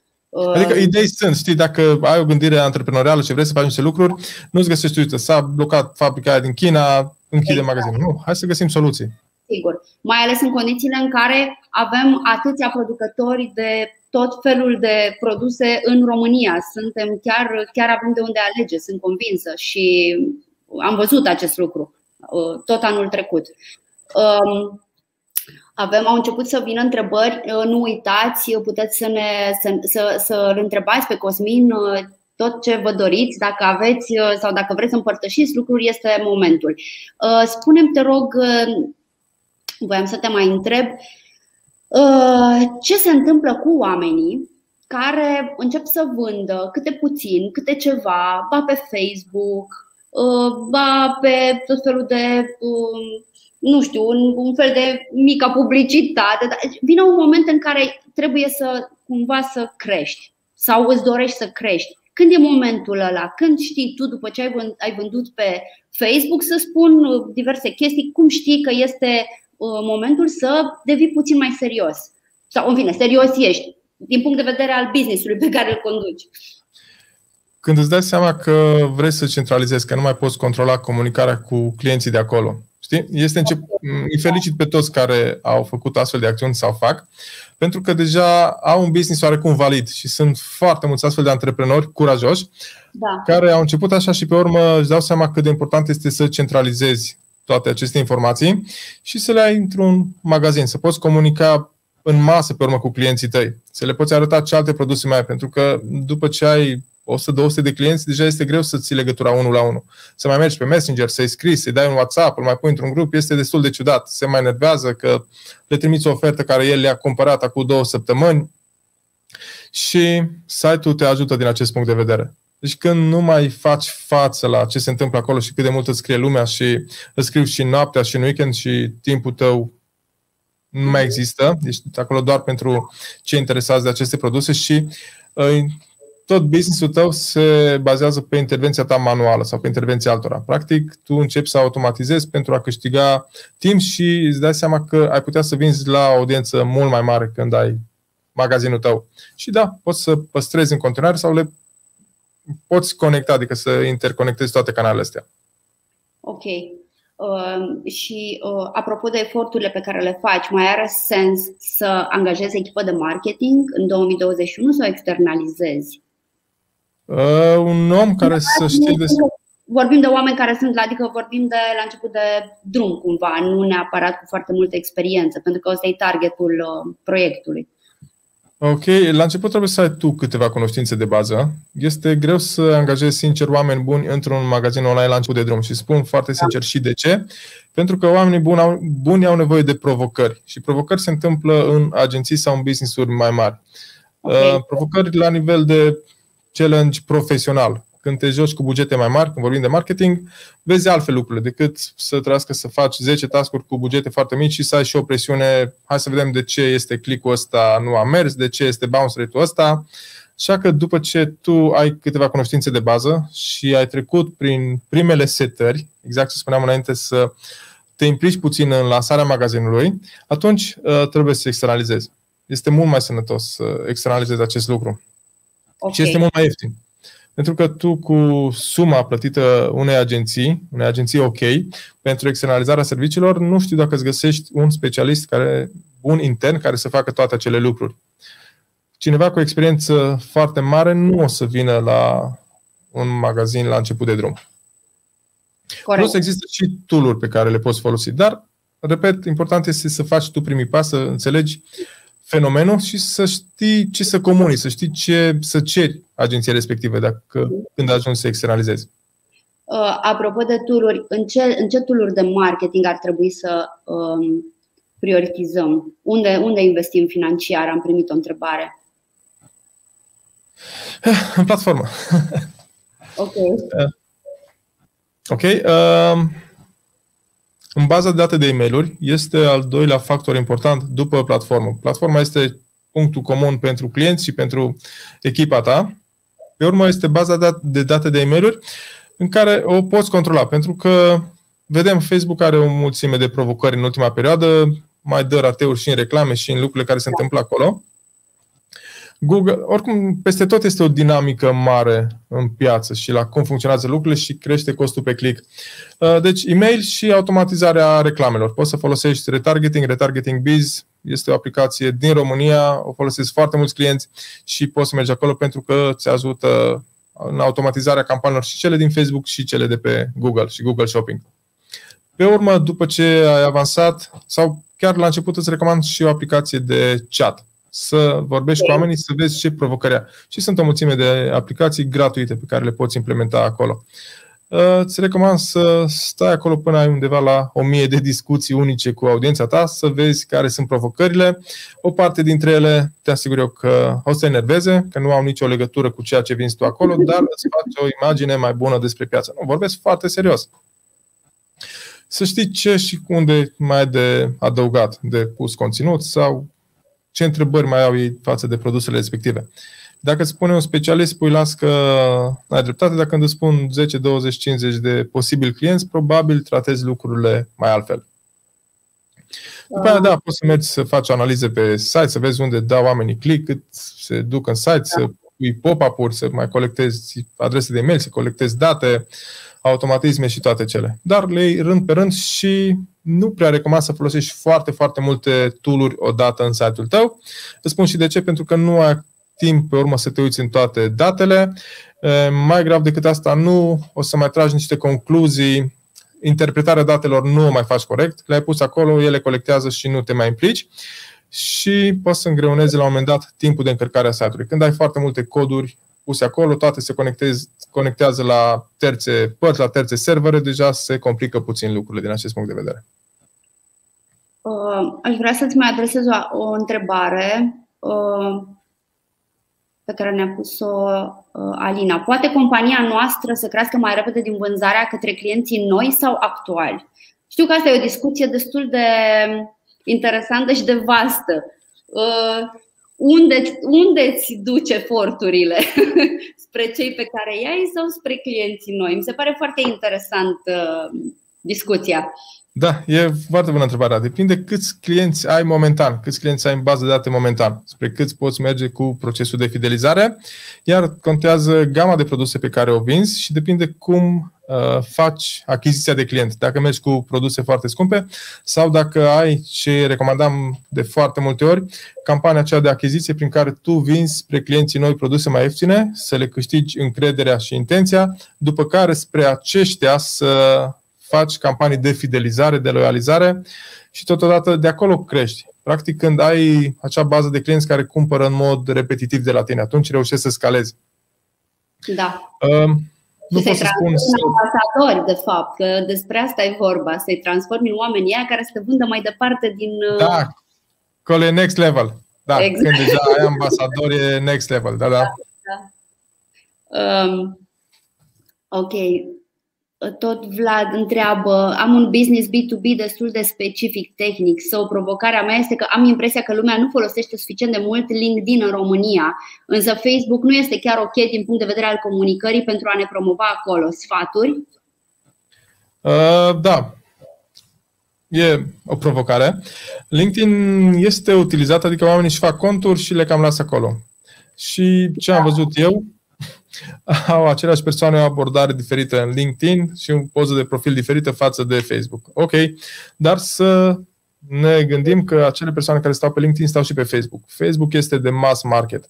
Adică uh, idei sunt, știi, dacă ai o gândire antreprenorială și vrei să faci niște lucruri, nu-ți găsești, uite, s-a blocat fabrica aia din China, închide exact. magazinul. Nu, hai să găsim soluții. Sigur. Mai ales în condițiile în care avem atâția producători de tot felul de produse în România. Suntem chiar, chiar avem de unde alege, sunt convinsă și am văzut acest lucru uh, tot anul trecut. Um, avem, au început să vină întrebări, uh, nu uitați, puteți să, ne, să, să, să întrebați pe Cosmin uh, tot ce vă doriți, dacă aveți sau dacă vreți să împărtășiți lucruri, este momentul. Spunem, te rog, voiam să te mai întreb, ce se întâmplă cu oamenii care încep să vândă câte puțin, câte ceva, ba pe Facebook, ba pe tot felul de um, nu știu, un, un fel de mică publicitate. Vine un moment în care trebuie să cumva să crești sau îți dorești să crești. Când e momentul ăla? Când știi tu, după ce ai vândut pe Facebook, să spun diverse chestii, cum știi că este uh, momentul să devii puțin mai serios? Sau, în fine, serios ești, din punct de vedere al business-ului pe care îl conduci. Când îți dai seama că vrei să centralizezi, că nu mai poți controla comunicarea cu clienții de acolo, Știi? Este încep... Îi felicit pe toți care au făcut astfel de acțiuni sau fac, pentru că deja au un business oarecum valid și sunt foarte mulți astfel de antreprenori curajoși da. care au început așa și pe urmă își dau seama cât de important este să centralizezi toate aceste informații și să le ai într-un magazin, să poți comunica în masă pe urmă cu clienții tăi, să le poți arăta ce alte produse mai ai, pentru că după ce ai 100-200 de clienți, deja este greu să ții legătura unul la unul. Să mai mergi pe Messenger, să-i scrii, să-i dai un WhatsApp, îl mai pui într-un grup, este destul de ciudat. Se mai nervează că le trimiți o ofertă care el le-a cumpărat acum două săptămâni și site-ul te ajută din acest punct de vedere. Deci când nu mai faci față la ce se întâmplă acolo și cât de mult îți scrie lumea și îți scriu și noaptea și în weekend și timpul tău nu mai există, ești acolo doar pentru cei interesați de aceste produse și uh, tot businessul tău se bazează pe intervenția ta manuală sau pe intervenția altora. Practic, tu începi să automatizezi pentru a câștiga timp și îți dai seama că ai putea să vinzi la o audiență mult mai mare când ai magazinul tău. Și da, poți să păstrezi în continuare sau le poți conecta, adică să interconectezi toate canalele astea. Ok. Uh, și uh, apropo de eforturile pe care le faci, mai are sens să angajezi echipă de marketing în 2021 sau externalizezi? Uh, un om care să știe despre vorbim de oameni care sunt, adică vorbim de la început de drum cumva, nu neapărat cu foarte multă experiență, pentru că ăsta e targetul uh, proiectului. Ok, la început trebuie să ai tu câteva cunoștințe de bază. Este greu să angajezi sincer oameni buni într-un magazin online la început de drum și spun foarte sincer da. și de ce. Pentru că oamenii buni au, buni au nevoie de provocări și provocări se întâmplă în agenții sau în business-uri mai mari. Okay. Uh, provocări la nivel de challenge profesional. Când te joci cu bugete mai mari, când vorbim de marketing, vezi altfel lucrurile decât să trească să faci 10 tascuri cu bugete foarte mici și să ai și o presiune, hai să vedem de ce este click-ul ăsta nu a mers, de ce este bounce rate-ul ăsta. Așa că după ce tu ai câteva cunoștințe de bază și ai trecut prin primele setări, exact ce spuneam înainte, să te implici puțin în lansarea magazinului, atunci uh, trebuie să externalizezi. Este mult mai sănătos să externalizezi acest lucru. Okay. Și este mult mai ieftin. Pentru că tu cu suma plătită unei agenții, unei agenții OK, pentru externalizarea serviciilor, nu știu dacă îți găsești un specialist care, bun intern care să facă toate acele lucruri. Cineva cu experiență foarte mare nu o să vină la un magazin la început de drum. Corect. Plus există și tool pe care le poți folosi. Dar, repet, important este să faci tu primii pas, să înțelegi fenomenul și să știi ce să comunici, să știi ce să ceri agenției respective dacă, când ajungi să externalizezi. Uh, apropo de tururi, în ce, în ce tururi de marketing ar trebui să um, prioritizăm? Unde, unde investim financiar? Am primit o întrebare. În platformă. [laughs] Ok. Uh, ok. Uh, în baza de date de e mail este al doilea factor important după platformă. Platforma este punctul comun pentru clienți și pentru echipa ta. Pe urmă este baza de date de e mail în care o poți controla, pentru că vedem Facebook are o mulțime de provocări în ultima perioadă, mai dă rateuri și în reclame și în lucrurile care se întâmplă acolo. Google, oricum, peste tot este o dinamică mare în piață și la cum funcționează lucrurile și crește costul pe click. Uh, deci, email și automatizarea reclamelor. Poți să folosești retargeting, retargeting biz, este o aplicație din România, o folosesc foarte mulți clienți și poți să mergi acolo pentru că îți ajută în automatizarea campaniilor și cele din Facebook și cele de pe Google și Google Shopping. Pe urmă, după ce ai avansat, sau chiar la început îți recomand și o aplicație de chat. Să vorbești okay. cu oamenii, să vezi ce provocări Și sunt o mulțime de aplicații gratuite pe care le poți implementa acolo. Uh, îți recomand să stai acolo până ai undeva la o mie de discuții unice cu audiența ta, să vezi care sunt provocările. O parte dintre ele te asigur eu că o să te enerveze, că nu au nicio legătură cu ceea ce vinzi tu acolo, [laughs] dar îți faci o imagine mai bună despre piață. Nu, vorbesc foarte serios să știi ce și unde mai ai de adăugat, de pus conținut sau ce întrebări mai au ei față de produsele respective. Dacă îți spune un specialist, spui las că ai dreptate, dacă îți spun 10, 20, 50 de posibili clienți, probabil tratezi lucrurile mai altfel. După aia, da, poți să mergi să faci analize pe site, să vezi unde dau oamenii click, cât se duc în site, da. să pui pop-up-uri, să mai colectezi adrese de e-mail, să colectezi date, automatisme și toate cele. Dar le iei rând pe rând și nu prea recomand să folosești foarte, foarte multe tooluri odată în site-ul tău. Îți spun și de ce, pentru că nu ai timp pe urmă să te uiți în toate datele. Mai grav decât asta, nu o să mai tragi niște concluzii interpretarea datelor nu o mai faci corect, le-ai pus acolo, ele colectează și nu te mai implici și poți să îngreunezi la un moment dat timpul de încărcare a site-ului. Când ai foarte multe coduri puse acolo, toate se conectează la terțe părți, la terțe servere, deja se complică puțin lucrurile din acest punct de vedere. Uh, aș vrea să-ți mai adresez o, o întrebare uh, pe care ne-a pus-o uh, Alina. Poate compania noastră să crească mai repede din vânzarea către clienții noi sau actuali? Știu că asta e o discuție destul de interesantă și de vastă. Uh, unde, unde îți duce eforturile? [laughs] spre cei pe care i-ai sau spre clienții noi? Mi se pare foarte interesant uh, discuția. Da, e foarte bună întrebarea. Depinde câți clienți ai momentan, câți clienți ai în bază de date momentan, spre câți poți merge cu procesul de fidelizare, iar contează gama de produse pe care o vinzi și depinde cum uh, faci achiziția de client. Dacă mergi cu produse foarte scumpe sau dacă ai ce recomandam de foarte multe ori, campania aceea de achiziție prin care tu vinzi spre clienții noi produse mai ieftine, să le câștigi încrederea și intenția, după care spre aceștia să faci campanii de fidelizare, de loializare și totodată de acolo crești. Practic, când ai acea bază de clienți care cumpără în mod repetitiv de la tine, atunci reușești să scalezi. Da. Uh, nu pot să spun. Să... ambasadori, de fapt, că despre asta e vorba, să-i transformi în oamenii aia care să te vândă mai departe din. Uh, da, acolo e next level. Da, exact. când deja ai ambasadori, e next level. Da, da. da, da. Um, ok tot Vlad întreabă, am un business B2B destul de specific, tehnic, sau provocarea mea este că am impresia că lumea nu folosește suficient de mult LinkedIn în România, însă Facebook nu este chiar ok din punct de vedere al comunicării pentru a ne promova acolo. Sfaturi? Uh, da, e o provocare. LinkedIn este utilizat, adică oamenii își fac conturi și le cam lasă acolo. Și ce am văzut eu, [laughs] au aceleași persoane o abordare diferită în LinkedIn și o poză de profil diferită față de Facebook. Ok, dar să ne gândim că acele persoane care stau pe LinkedIn stau și pe Facebook. Facebook este de mass market.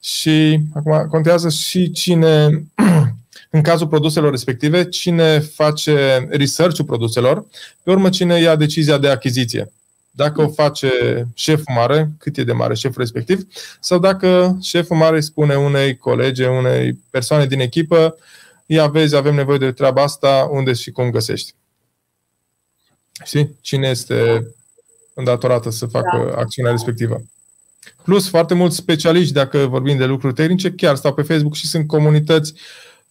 Și acum contează și cine, [clears throat] în cazul produselor respective, cine face research-ul produselor, pe urmă cine ia decizia de achiziție dacă o face șeful mare, cât e de mare șeful respectiv, sau dacă șeful mare spune unei colege, unei persoane din echipă, ia vezi, avem nevoie de treaba asta, unde și cum găsești. Știi? Cine este îndatorată să facă da. acțiunea respectivă. Plus, foarte mulți specialiști, dacă vorbim de lucruri tehnice, chiar stau pe Facebook și sunt comunități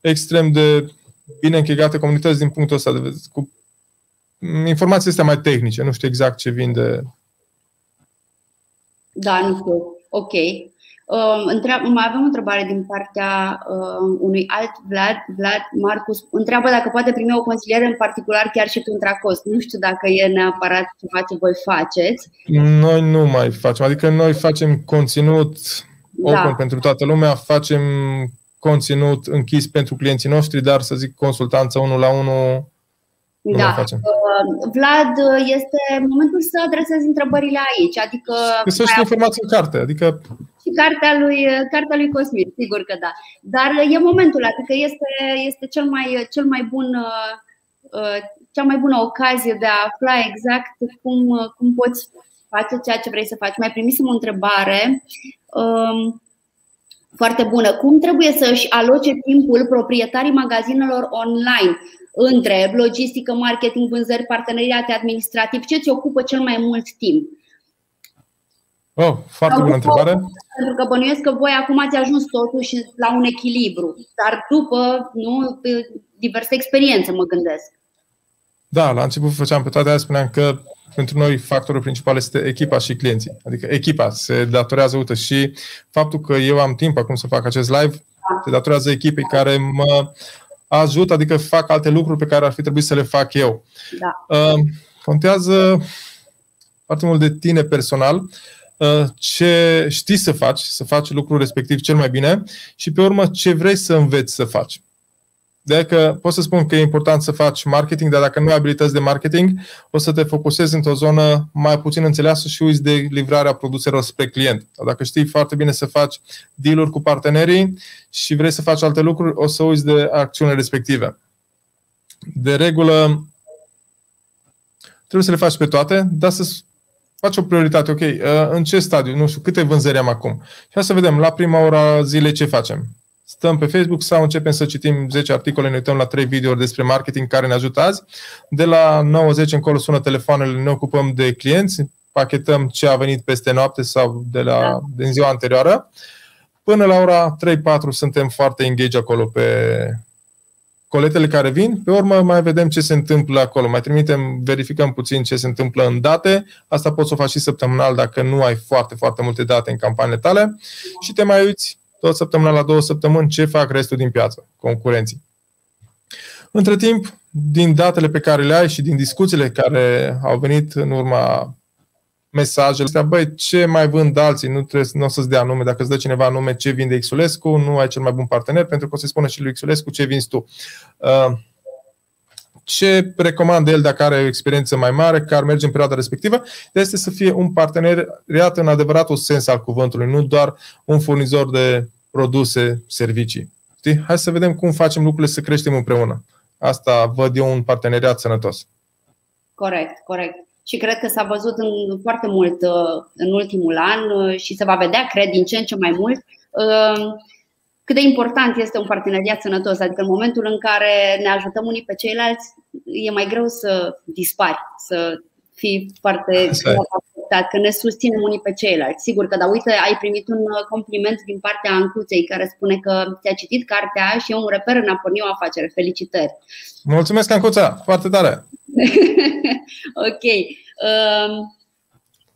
extrem de bine închegate, comunități din punctul ăsta de vedere, cu informații astea mai tehnice, nu știu exact ce vinde. Da, nu știu. Ok. Uh, mai avem o întrebare din partea uh, unui alt Vlad, Vlad Marcus. Întreabă dacă poate primi o consiliere în particular chiar și contra cost. Nu știu dacă e neapărat ceva ce voi faceți. Noi nu mai facem. Adică noi facem conținut open da. pentru toată lumea, facem conținut închis pentru clienții noștri, dar să zic consultanță unul la unul nu da. facem. Uh, Vlad, este momentul să adresezi întrebările aici. Adică Găsești informații în carte. Adică... Și cartea lui, cartea lui Cosmin, sigur că da. Dar e momentul, adică este, este cel, mai, cel mai bun uh, cea mai bună ocazie de a afla exact cum, cum poți face ceea ce vrei să faci. Mai primisem o întrebare um, foarte bună. Cum trebuie să își aloce timpul proprietarii magazinelor online între logistică, marketing, vânzări, parteneriate administrativ? Ce ți ocupă cel mai mult timp? Oh, foarte bună întrebare. Pentru că bănuiesc că voi acum ați ajuns totuși la un echilibru, dar după nu, diverse experiențe, mă gândesc. Da, la început făceam pe toate astea, spuneam că pentru noi factorul principal este echipa și clienții. Adică echipa se datorează, uite, și faptul că eu am timp acum să fac acest live, se datorează echipei care mă ajută, adică fac alte lucruri pe care ar fi trebuit să le fac eu. Da. Uh, contează foarte mult de tine personal, uh, ce știi să faci, să faci lucrul respectiv cel mai bine și pe urmă ce vrei să înveți să faci. De că pot să spun că e important să faci marketing, dar dacă nu ai abilități de marketing, o să te focusezi într-o zonă mai puțin înțeleasă și uiți de livrarea produselor spre client. Dar dacă știi foarte bine să faci deal-uri cu partenerii și vrei să faci alte lucruri, o să uiți de acțiunile respective. De regulă, trebuie să le faci pe toate, dar să faci o prioritate. Ok, uh, în ce stadiu? Nu știu, câte vânzări am acum? Și hai să vedem la prima ora zilei ce facem stăm pe Facebook sau începem să citim 10 articole, ne uităm la 3 videouri despre marketing care ne ajută azi. De la 90 încolo sună telefoanele, ne ocupăm de clienți, pachetăm ce a venit peste noapte sau de la, da. din ziua anterioară. Până la ora 3-4 suntem foarte engage acolo pe coletele care vin, pe urmă mai vedem ce se întâmplă acolo, mai trimitem, verificăm puțin ce se întâmplă în date, asta poți să o faci și săptămânal dacă nu ai foarte, foarte multe date în campaniile tale și te mai uiți tot săptămâna la două săptămâni ce fac restul din piață, concurenții. Între timp, din datele pe care le ai și din discuțiile care au venit în urma mesajele astea, băi, ce mai vând alții, nu, trebuie, nu o să-ți dea nume, dacă îți dă cineva nume ce vinde Xulescu, nu ai cel mai bun partener, pentru că o să-i spună și lui Xulescu ce vinzi tu. Uh, ce recomandă el dacă are o experiență mai mare, care merge în perioada respectivă, este să fie un parteneriat în adevăratul sens al cuvântului, nu doar un furnizor de produse, servicii. Știi? Hai să vedem cum facem lucrurile să creștem împreună. Asta văd eu un parteneriat sănătos. Corect, corect. Și cred că s-a văzut în foarte mult uh, în ultimul an uh, și se va vedea, cred, din ce în ce mai mult uh, cât de important este un parteneriat sănătos. Adică în momentul în care ne ajutăm unii pe ceilalți, e mai greu să dispari, să fii foarte afectat, că ne susținem unii pe ceilalți. Sigur că, da, uite, ai primit un compliment din partea Ancuței care spune că ți-a citit cartea și e un reper în a porni o afacere. Felicitări! Mulțumesc, Ancuța! Foarte tare! [laughs] ok. Um,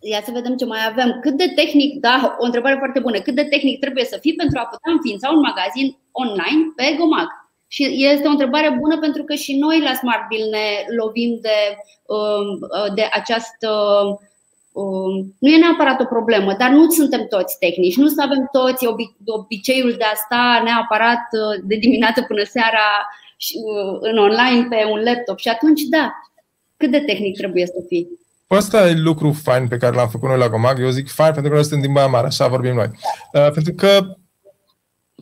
Ia să vedem ce mai avem. Cât de tehnic, da, o întrebare foarte bună. Cât de tehnic trebuie să fii pentru a putea înființa un magazin online pe Gomag? Și este o întrebare bună pentru că și noi la Smartbill ne lovim de, um, de această. Um, nu e neapărat o problemă, dar nu suntem toți tehnici. Nu avem toți obiceiul de a sta neapărat uh, de dimineață până seara uh, în online pe un laptop. Și atunci, da, cât de tehnic trebuie să fii? Asta e lucru fain pe care l-am făcut noi la Gomag. Eu zic fain pentru că noi suntem din Baia Mare, așa vorbim noi. Uh, pentru că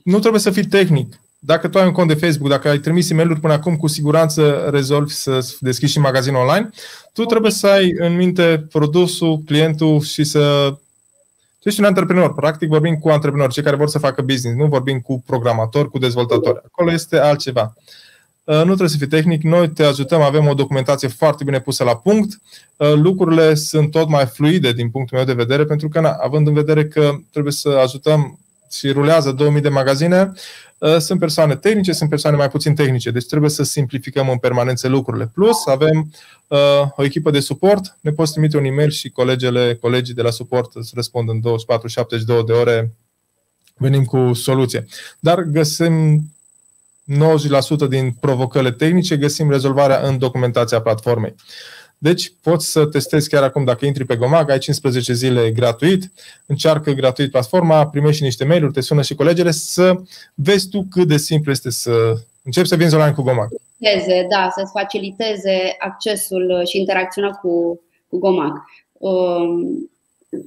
nu trebuie să fii tehnic. Dacă tu ai un cont de Facebook, dacă ai trimis e mail până acum, cu siguranță rezolvi să deschizi și magazin online. Tu trebuie să ai în minte produsul, clientul și să tu ești un antreprenor. Practic vorbim cu antreprenori, cei care vor să facă business, nu vorbim cu programatori, cu dezvoltatori. Acolo este altceva. Uh, Uh, nu trebuie să fii tehnic, noi te ajutăm, avem o documentație foarte bine pusă la punct. Uh, lucrurile sunt tot mai fluide din punctul meu de vedere, pentru că, având în vedere că trebuie să ajutăm și rulează 2000 de magazine, uh, sunt persoane tehnice, sunt persoane mai puțin tehnice, deci trebuie să simplificăm în permanență lucrurile. Plus, avem o echipă de suport, ne poți trimite un e-mail și colegele, colegii de la suport îți răspund în 24-72 de ore, venim cu soluție. Dar găsim 90% din provocările tehnice găsim rezolvarea în documentația platformei. Deci poți să testezi chiar acum, dacă intri pe Gomag, ai 15 zile gratuit, încearcă gratuit platforma, primești niște mail-uri, te sună și colegele să vezi tu cât de simplu este să începi să vinzi online cu Gomag. Da, să-ți faciliteze accesul și interacțiunea cu, cu Gomag. Um,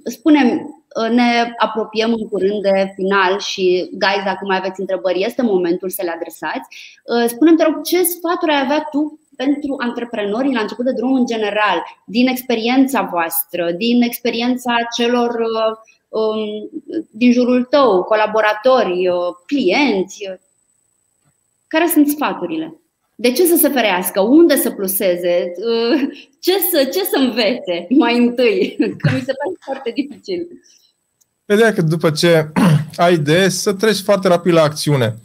spunem, ne apropiem în curând de final și, guys, dacă mai aveți întrebări, este momentul să le adresați. Spune-mi, te rog, ce sfaturi ai avea tu pentru antreprenorii la început de drum în general, din experiența voastră, din experiența celor um, din jurul tău, colaboratori, uh, clienți? Care sunt sfaturile? De ce să se ferească? Unde să pluseze? Uh, ce să, ce să învețe mai întâi? [laughs] Că mi se pare foarte dificil. Vedea că după ce [clears throat] ai idee, să treci foarte rapid la acțiune.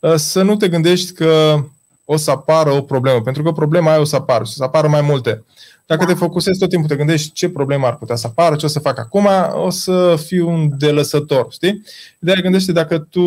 Uh, să nu te gândești că o să apară o problemă, pentru că problema aia o să apară și să apară mai multe. Dacă te focusezi tot timpul, te gândești ce problemă ar putea să apară, ce o să fac acum, o să fiu un delăsător, știi? Ideea gândește dacă tu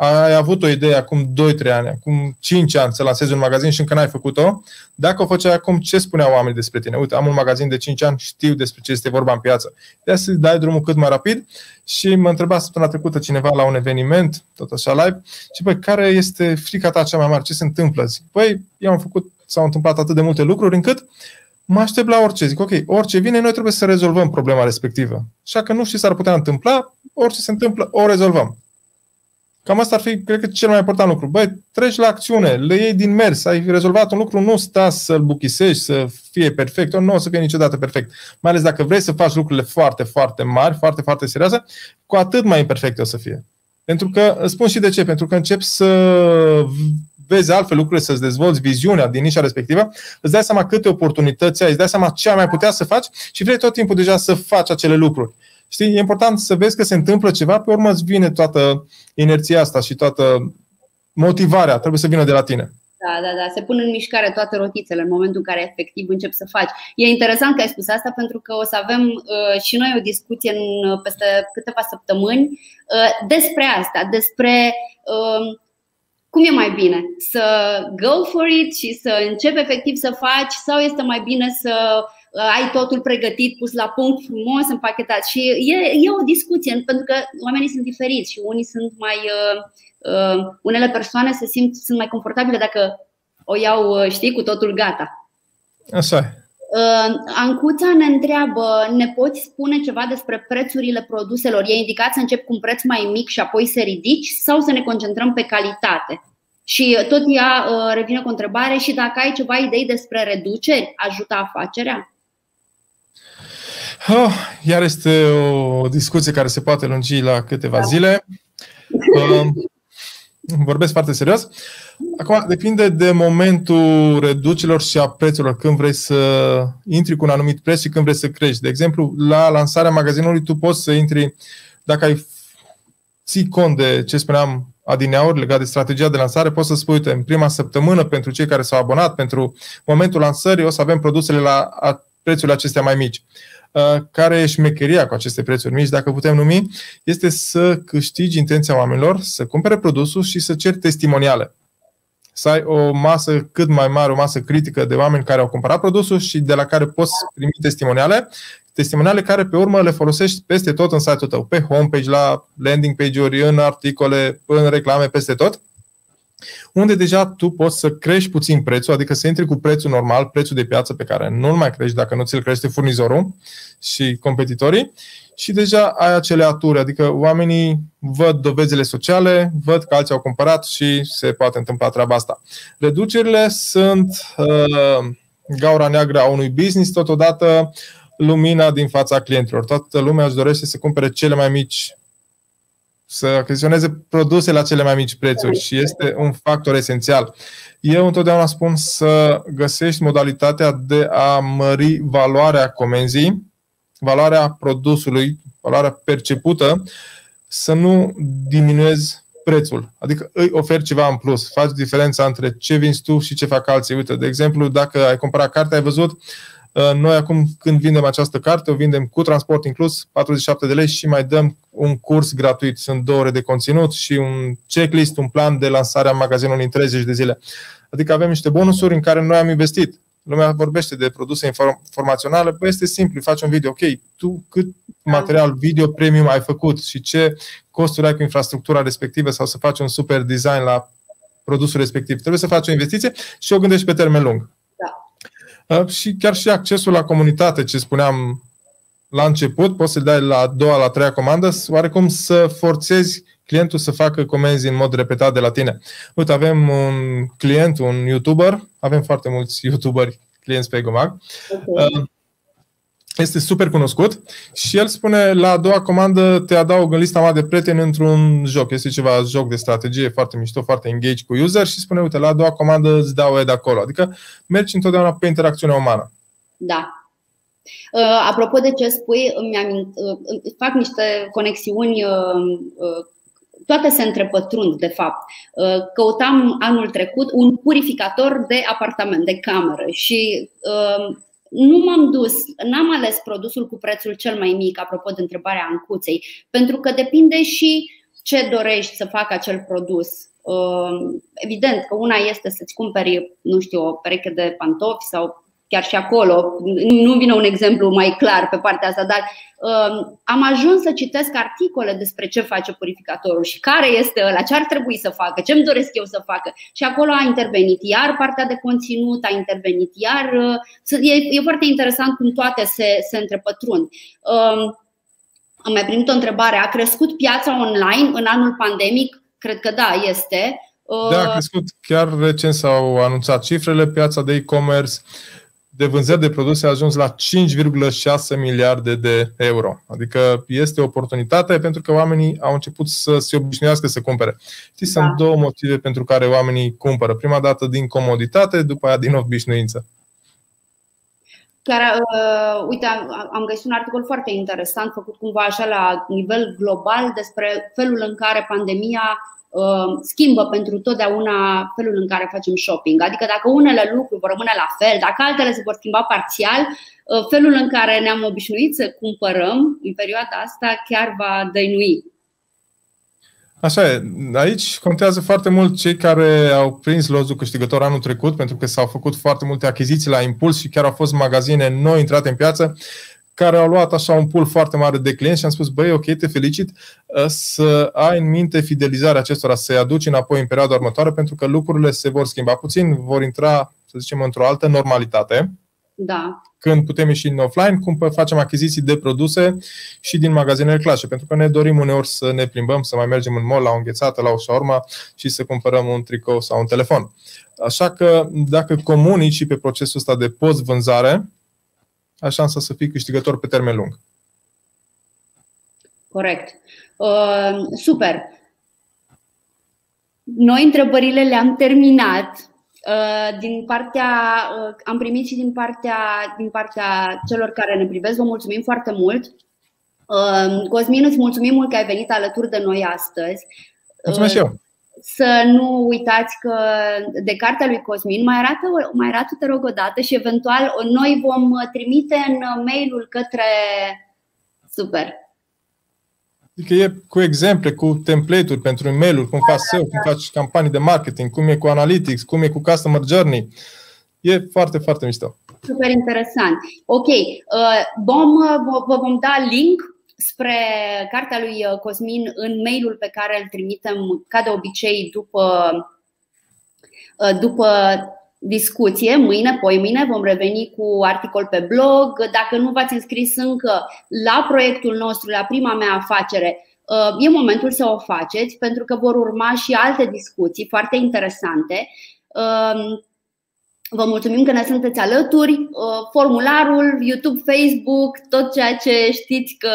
ai avut o idee acum 2-3 ani, acum 5 ani să lansezi un magazin și încă n-ai făcut-o, dacă o făceai acum, ce spuneau oamenii despre tine? Uite, am un magazin de 5 ani, știu despre ce este vorba în piață. De să dai drumul cât mai rapid și mă întreba săptămâna trecută cineva la un eveniment, tot așa live, și păi, care este frica ta cea mai mare? Ce se întâmplă? Zic, păi, eu am făcut, s-au întâmplat atât de multe lucruri încât mă aștept la orice. Zic, ok, orice vine, noi trebuie să rezolvăm problema respectivă. Așa că nu știu ce s-ar putea întâmpla, orice se întâmplă, o rezolvăm. Cam asta ar fi, cred că, cel mai important lucru. Băi, treci la acțiune, le iei din mers, ai rezolvat un lucru, nu sta să-l buchisești, să fie perfect, nu o să fie niciodată perfect. Mai ales dacă vrei să faci lucrurile foarte, foarte mari, foarte, foarte serioase, cu atât mai imperfecte o să fie. Pentru că, spun și de ce, pentru că începi să vezi altfel lucrurile, să-ți dezvolți viziunea din nișa respectivă, îți dai seama câte oportunități ai, îți dai seama ce ai mai putea să faci și vrei tot timpul deja să faci acele lucruri. Știi, e important să vezi că se întâmplă ceva, pe urmă îți vine toată inerția asta și toată motivarea, trebuie să vină de la tine. Da, da, da. Se pun în mișcare toate rotițele în momentul în care efectiv încep să faci. E interesant că ai spus asta pentru că o să avem uh, și noi o discuție în, uh, peste câteva săptămâni uh, despre asta, despre uh, cum e mai bine? Să go for it și să începi efectiv să faci sau este mai bine să Uh, ai totul pregătit, pus la punct, frumos, împachetat. Și e, e o discuție, pentru că oamenii sunt diferiți și unii sunt mai. Uh, uh, unele persoane se simt sunt mai confortabile dacă o iau, uh, știi, cu totul gata. Așa Uh, Ancuța ne întreabă, ne poți spune ceva despre prețurile produselor? E indicat să încep cu un preț mai mic și apoi să ridici sau să ne concentrăm pe calitate? Și tot ea uh, revine cu o întrebare și dacă ai ceva idei despre reduceri, ajută afacerea? Oh, iar este o discuție care se poate lungi la câteva zile. Uh, vorbesc foarte serios. Acum, depinde de momentul reducerilor și a prețurilor, când vrei să intri cu un anumit preț și când vrei să crești. De exemplu, la lansarea magazinului, tu poți să intri, dacă ai ții cont de ce spuneam adineauri legat de strategia de lansare, poți să spui, uite, în prima săptămână, pentru cei care s-au abonat, pentru momentul lansării, o să avem produsele la prețurile acestea mai mici. Uh, care e șmecheria cu aceste prețuri mici, dacă putem numi, este să câștigi intenția oamenilor, să cumpere produsul și să ceri testimoniale. Să ai o masă cât mai mare, o masă critică de oameni care au cumpărat produsul și de la care poți primi testimoniale, testimoniale care pe urmă le folosești peste tot în site-ul tău, pe homepage, la landing page-uri, în articole, în reclame, peste tot unde deja tu poți să crești puțin prețul, adică să intri cu prețul normal, prețul de piață pe care nu-l mai crești dacă nu ți-l crește furnizorul și competitorii și deja ai acele aturi, adică oamenii văd dovezile sociale, văd că alții au cumpărat și se poate întâmpla treaba asta. Reducerile sunt uh, gaura neagră a unui business, totodată lumina din fața clienților. Toată lumea își dorește să cumpere cele mai mici să achiziționeze produse la cele mai mici prețuri și este un factor esențial. Eu întotdeauna spun să găsești modalitatea de a mări valoarea comenzii, valoarea produsului, valoarea percepută, să nu diminuezi prețul. Adică îi oferi ceva în plus, faci diferența între ce vinzi tu și ce fac alții. Uite, de exemplu, dacă ai cumpărat carte, ai văzut Uh, noi acum când vindem această carte, o vindem cu transport inclus, 47 de lei și mai dăm un curs gratuit. Sunt două ore de conținut și un checklist, un plan de lansare a magazinului în 30 de zile. Adică avem niște bonusuri în care noi am investit. lumea vorbește de produse informaționale, bă, este simplu, faci un video, ok, tu cât material video premium ai făcut și ce costuri ai cu infrastructura respectivă sau să faci un super design la produsul respectiv. Trebuie să faci o investiție și o gândești pe termen lung. Da. Și chiar și accesul la comunitate, ce spuneam la început, poți să-i dai la a doua, la a treia comandă, oarecum să forțezi clientul să facă comenzi în mod repetat de la tine. Uite, avem un client, un YouTuber, avem foarte mulți [laughs] YouTuberi clienți pe Gomag. Okay. Uh, este super cunoscut și el spune la a doua comandă te adaug în lista mea de prieteni într-un joc. Este ceva joc de strategie foarte mișto, foarte engage cu user și spune, uite, la a doua comandă îți dau de acolo. Adică mergi întotdeauna pe interacțiunea umană. Da. Uh, apropo de ce spui, îmi amint, uh, fac niște conexiuni uh, uh, toate se întrepătrund, de fapt. Uh, căutam anul trecut un purificator de apartament, de cameră și uh, nu m-am dus, n-am ales produsul cu prețul cel mai mic, apropo de întrebarea Ancuței, pentru că depinde și ce dorești să facă acel produs. Uh, evident că una este să-ți cumperi, nu știu, o pereche de pantofi sau chiar și acolo, nu vine un exemplu mai clar pe partea asta, dar um, am ajuns să citesc articole despre ce face purificatorul și care este ăla, ce ar trebui să facă, ce îmi doresc eu să facă. Și acolo a intervenit iar partea de conținut, a intervenit iar. Uh, e, e foarte interesant cum toate se, se întrepătrund. Um, am mai primit o întrebare. A crescut piața online în anul pandemic? Cred că da, este. Da, a uh, crescut. Chiar recent s-au anunțat cifrele. Piața de e-commerce de vânzări de produse a ajuns la 5,6 miliarde de euro. Adică este o oportunitate pentru că oamenii au început să se obișnuiască să cumpere. Știți, da. sunt două motive pentru care oamenii cumpără. Prima dată din comoditate, după aia din obișnuință. Chiar, uh, uite, am găsit un articol foarte interesant, făcut cumva așa la nivel global, despre felul în care pandemia Uh, schimbă pentru totdeauna felul în care facem shopping. Adică dacă unele lucruri vor rămâne la fel, dacă altele se vor schimba parțial, uh, felul în care ne-am obișnuit să cumpărăm în perioada asta chiar va dăinui. Așa e. Aici contează foarte mult cei care au prins lozul câștigător anul trecut, pentru că s-au făcut foarte multe achiziții la impuls și chiar au fost magazine noi intrate în piață care au luat așa un pool foarte mare de clienți și am spus, băi, ok, te felicit uh, să ai în minte fidelizarea acestora, să-i aduci înapoi în perioada următoare, pentru că lucrurile se vor schimba puțin, vor intra, să zicem, într-o altă normalitate. Da. Când putem ieși în offline, cum facem achiziții de produse și din magazinele clase, pentru că ne dorim uneori să ne plimbăm, să mai mergem în mall la o înghețată, la o șaurma și să cumpărăm un tricou sau un telefon. Așa că dacă comunici pe procesul ăsta de post-vânzare, ai șansa să fii câștigător pe termen lung. Corect. Uh, super. Noi întrebările le-am terminat. Uh, din partea, uh, am primit și din partea, din partea celor care ne privesc. Vă mulțumim foarte mult. Uh, Cosmin, îți mulțumim mult că ai venit alături de noi astăzi. Mulțumesc și eu să nu uitați că de cartea lui Cosmin mai arată, mai arată te rog o dată și eventual noi vom trimite în mailul către super. Adică e cu exemple, cu template-uri pentru e-mail-uri, cum faci SEO, cum faci campanii de marketing, cum e cu analytics, cum e cu customer journey. E foarte, foarte mișto. Super interesant. Ok, uh, vom, vă vom da link spre cartea lui uh, Cosmin în mailul pe care îl trimitem ca de obicei după, uh, după discuție. Mâine, poi mâine vom reveni cu articol pe blog. Dacă nu v-ați înscris încă la proiectul nostru, la prima mea afacere, uh, e momentul să o faceți pentru că vor urma și alte discuții foarte interesante. Vă mulțumim că ne sunteți alături. Uh, formularul, YouTube, Facebook, tot ceea ce știți că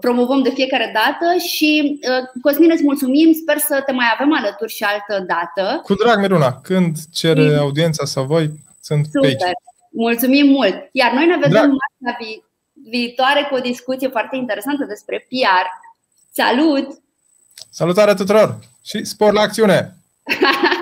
promovăm de fiecare dată și uh, Cosmin îți mulțumim, sper să te mai avem alături și altă dată. Cu drag, Miruna, când cere audiența sau voi, sunt Super. pe aici. Mulțumim mult! Iar noi ne vedem la vi- viitoare cu o discuție foarte interesantă despre PR. Salut! Salutare tuturor și spor la acțiune! [laughs]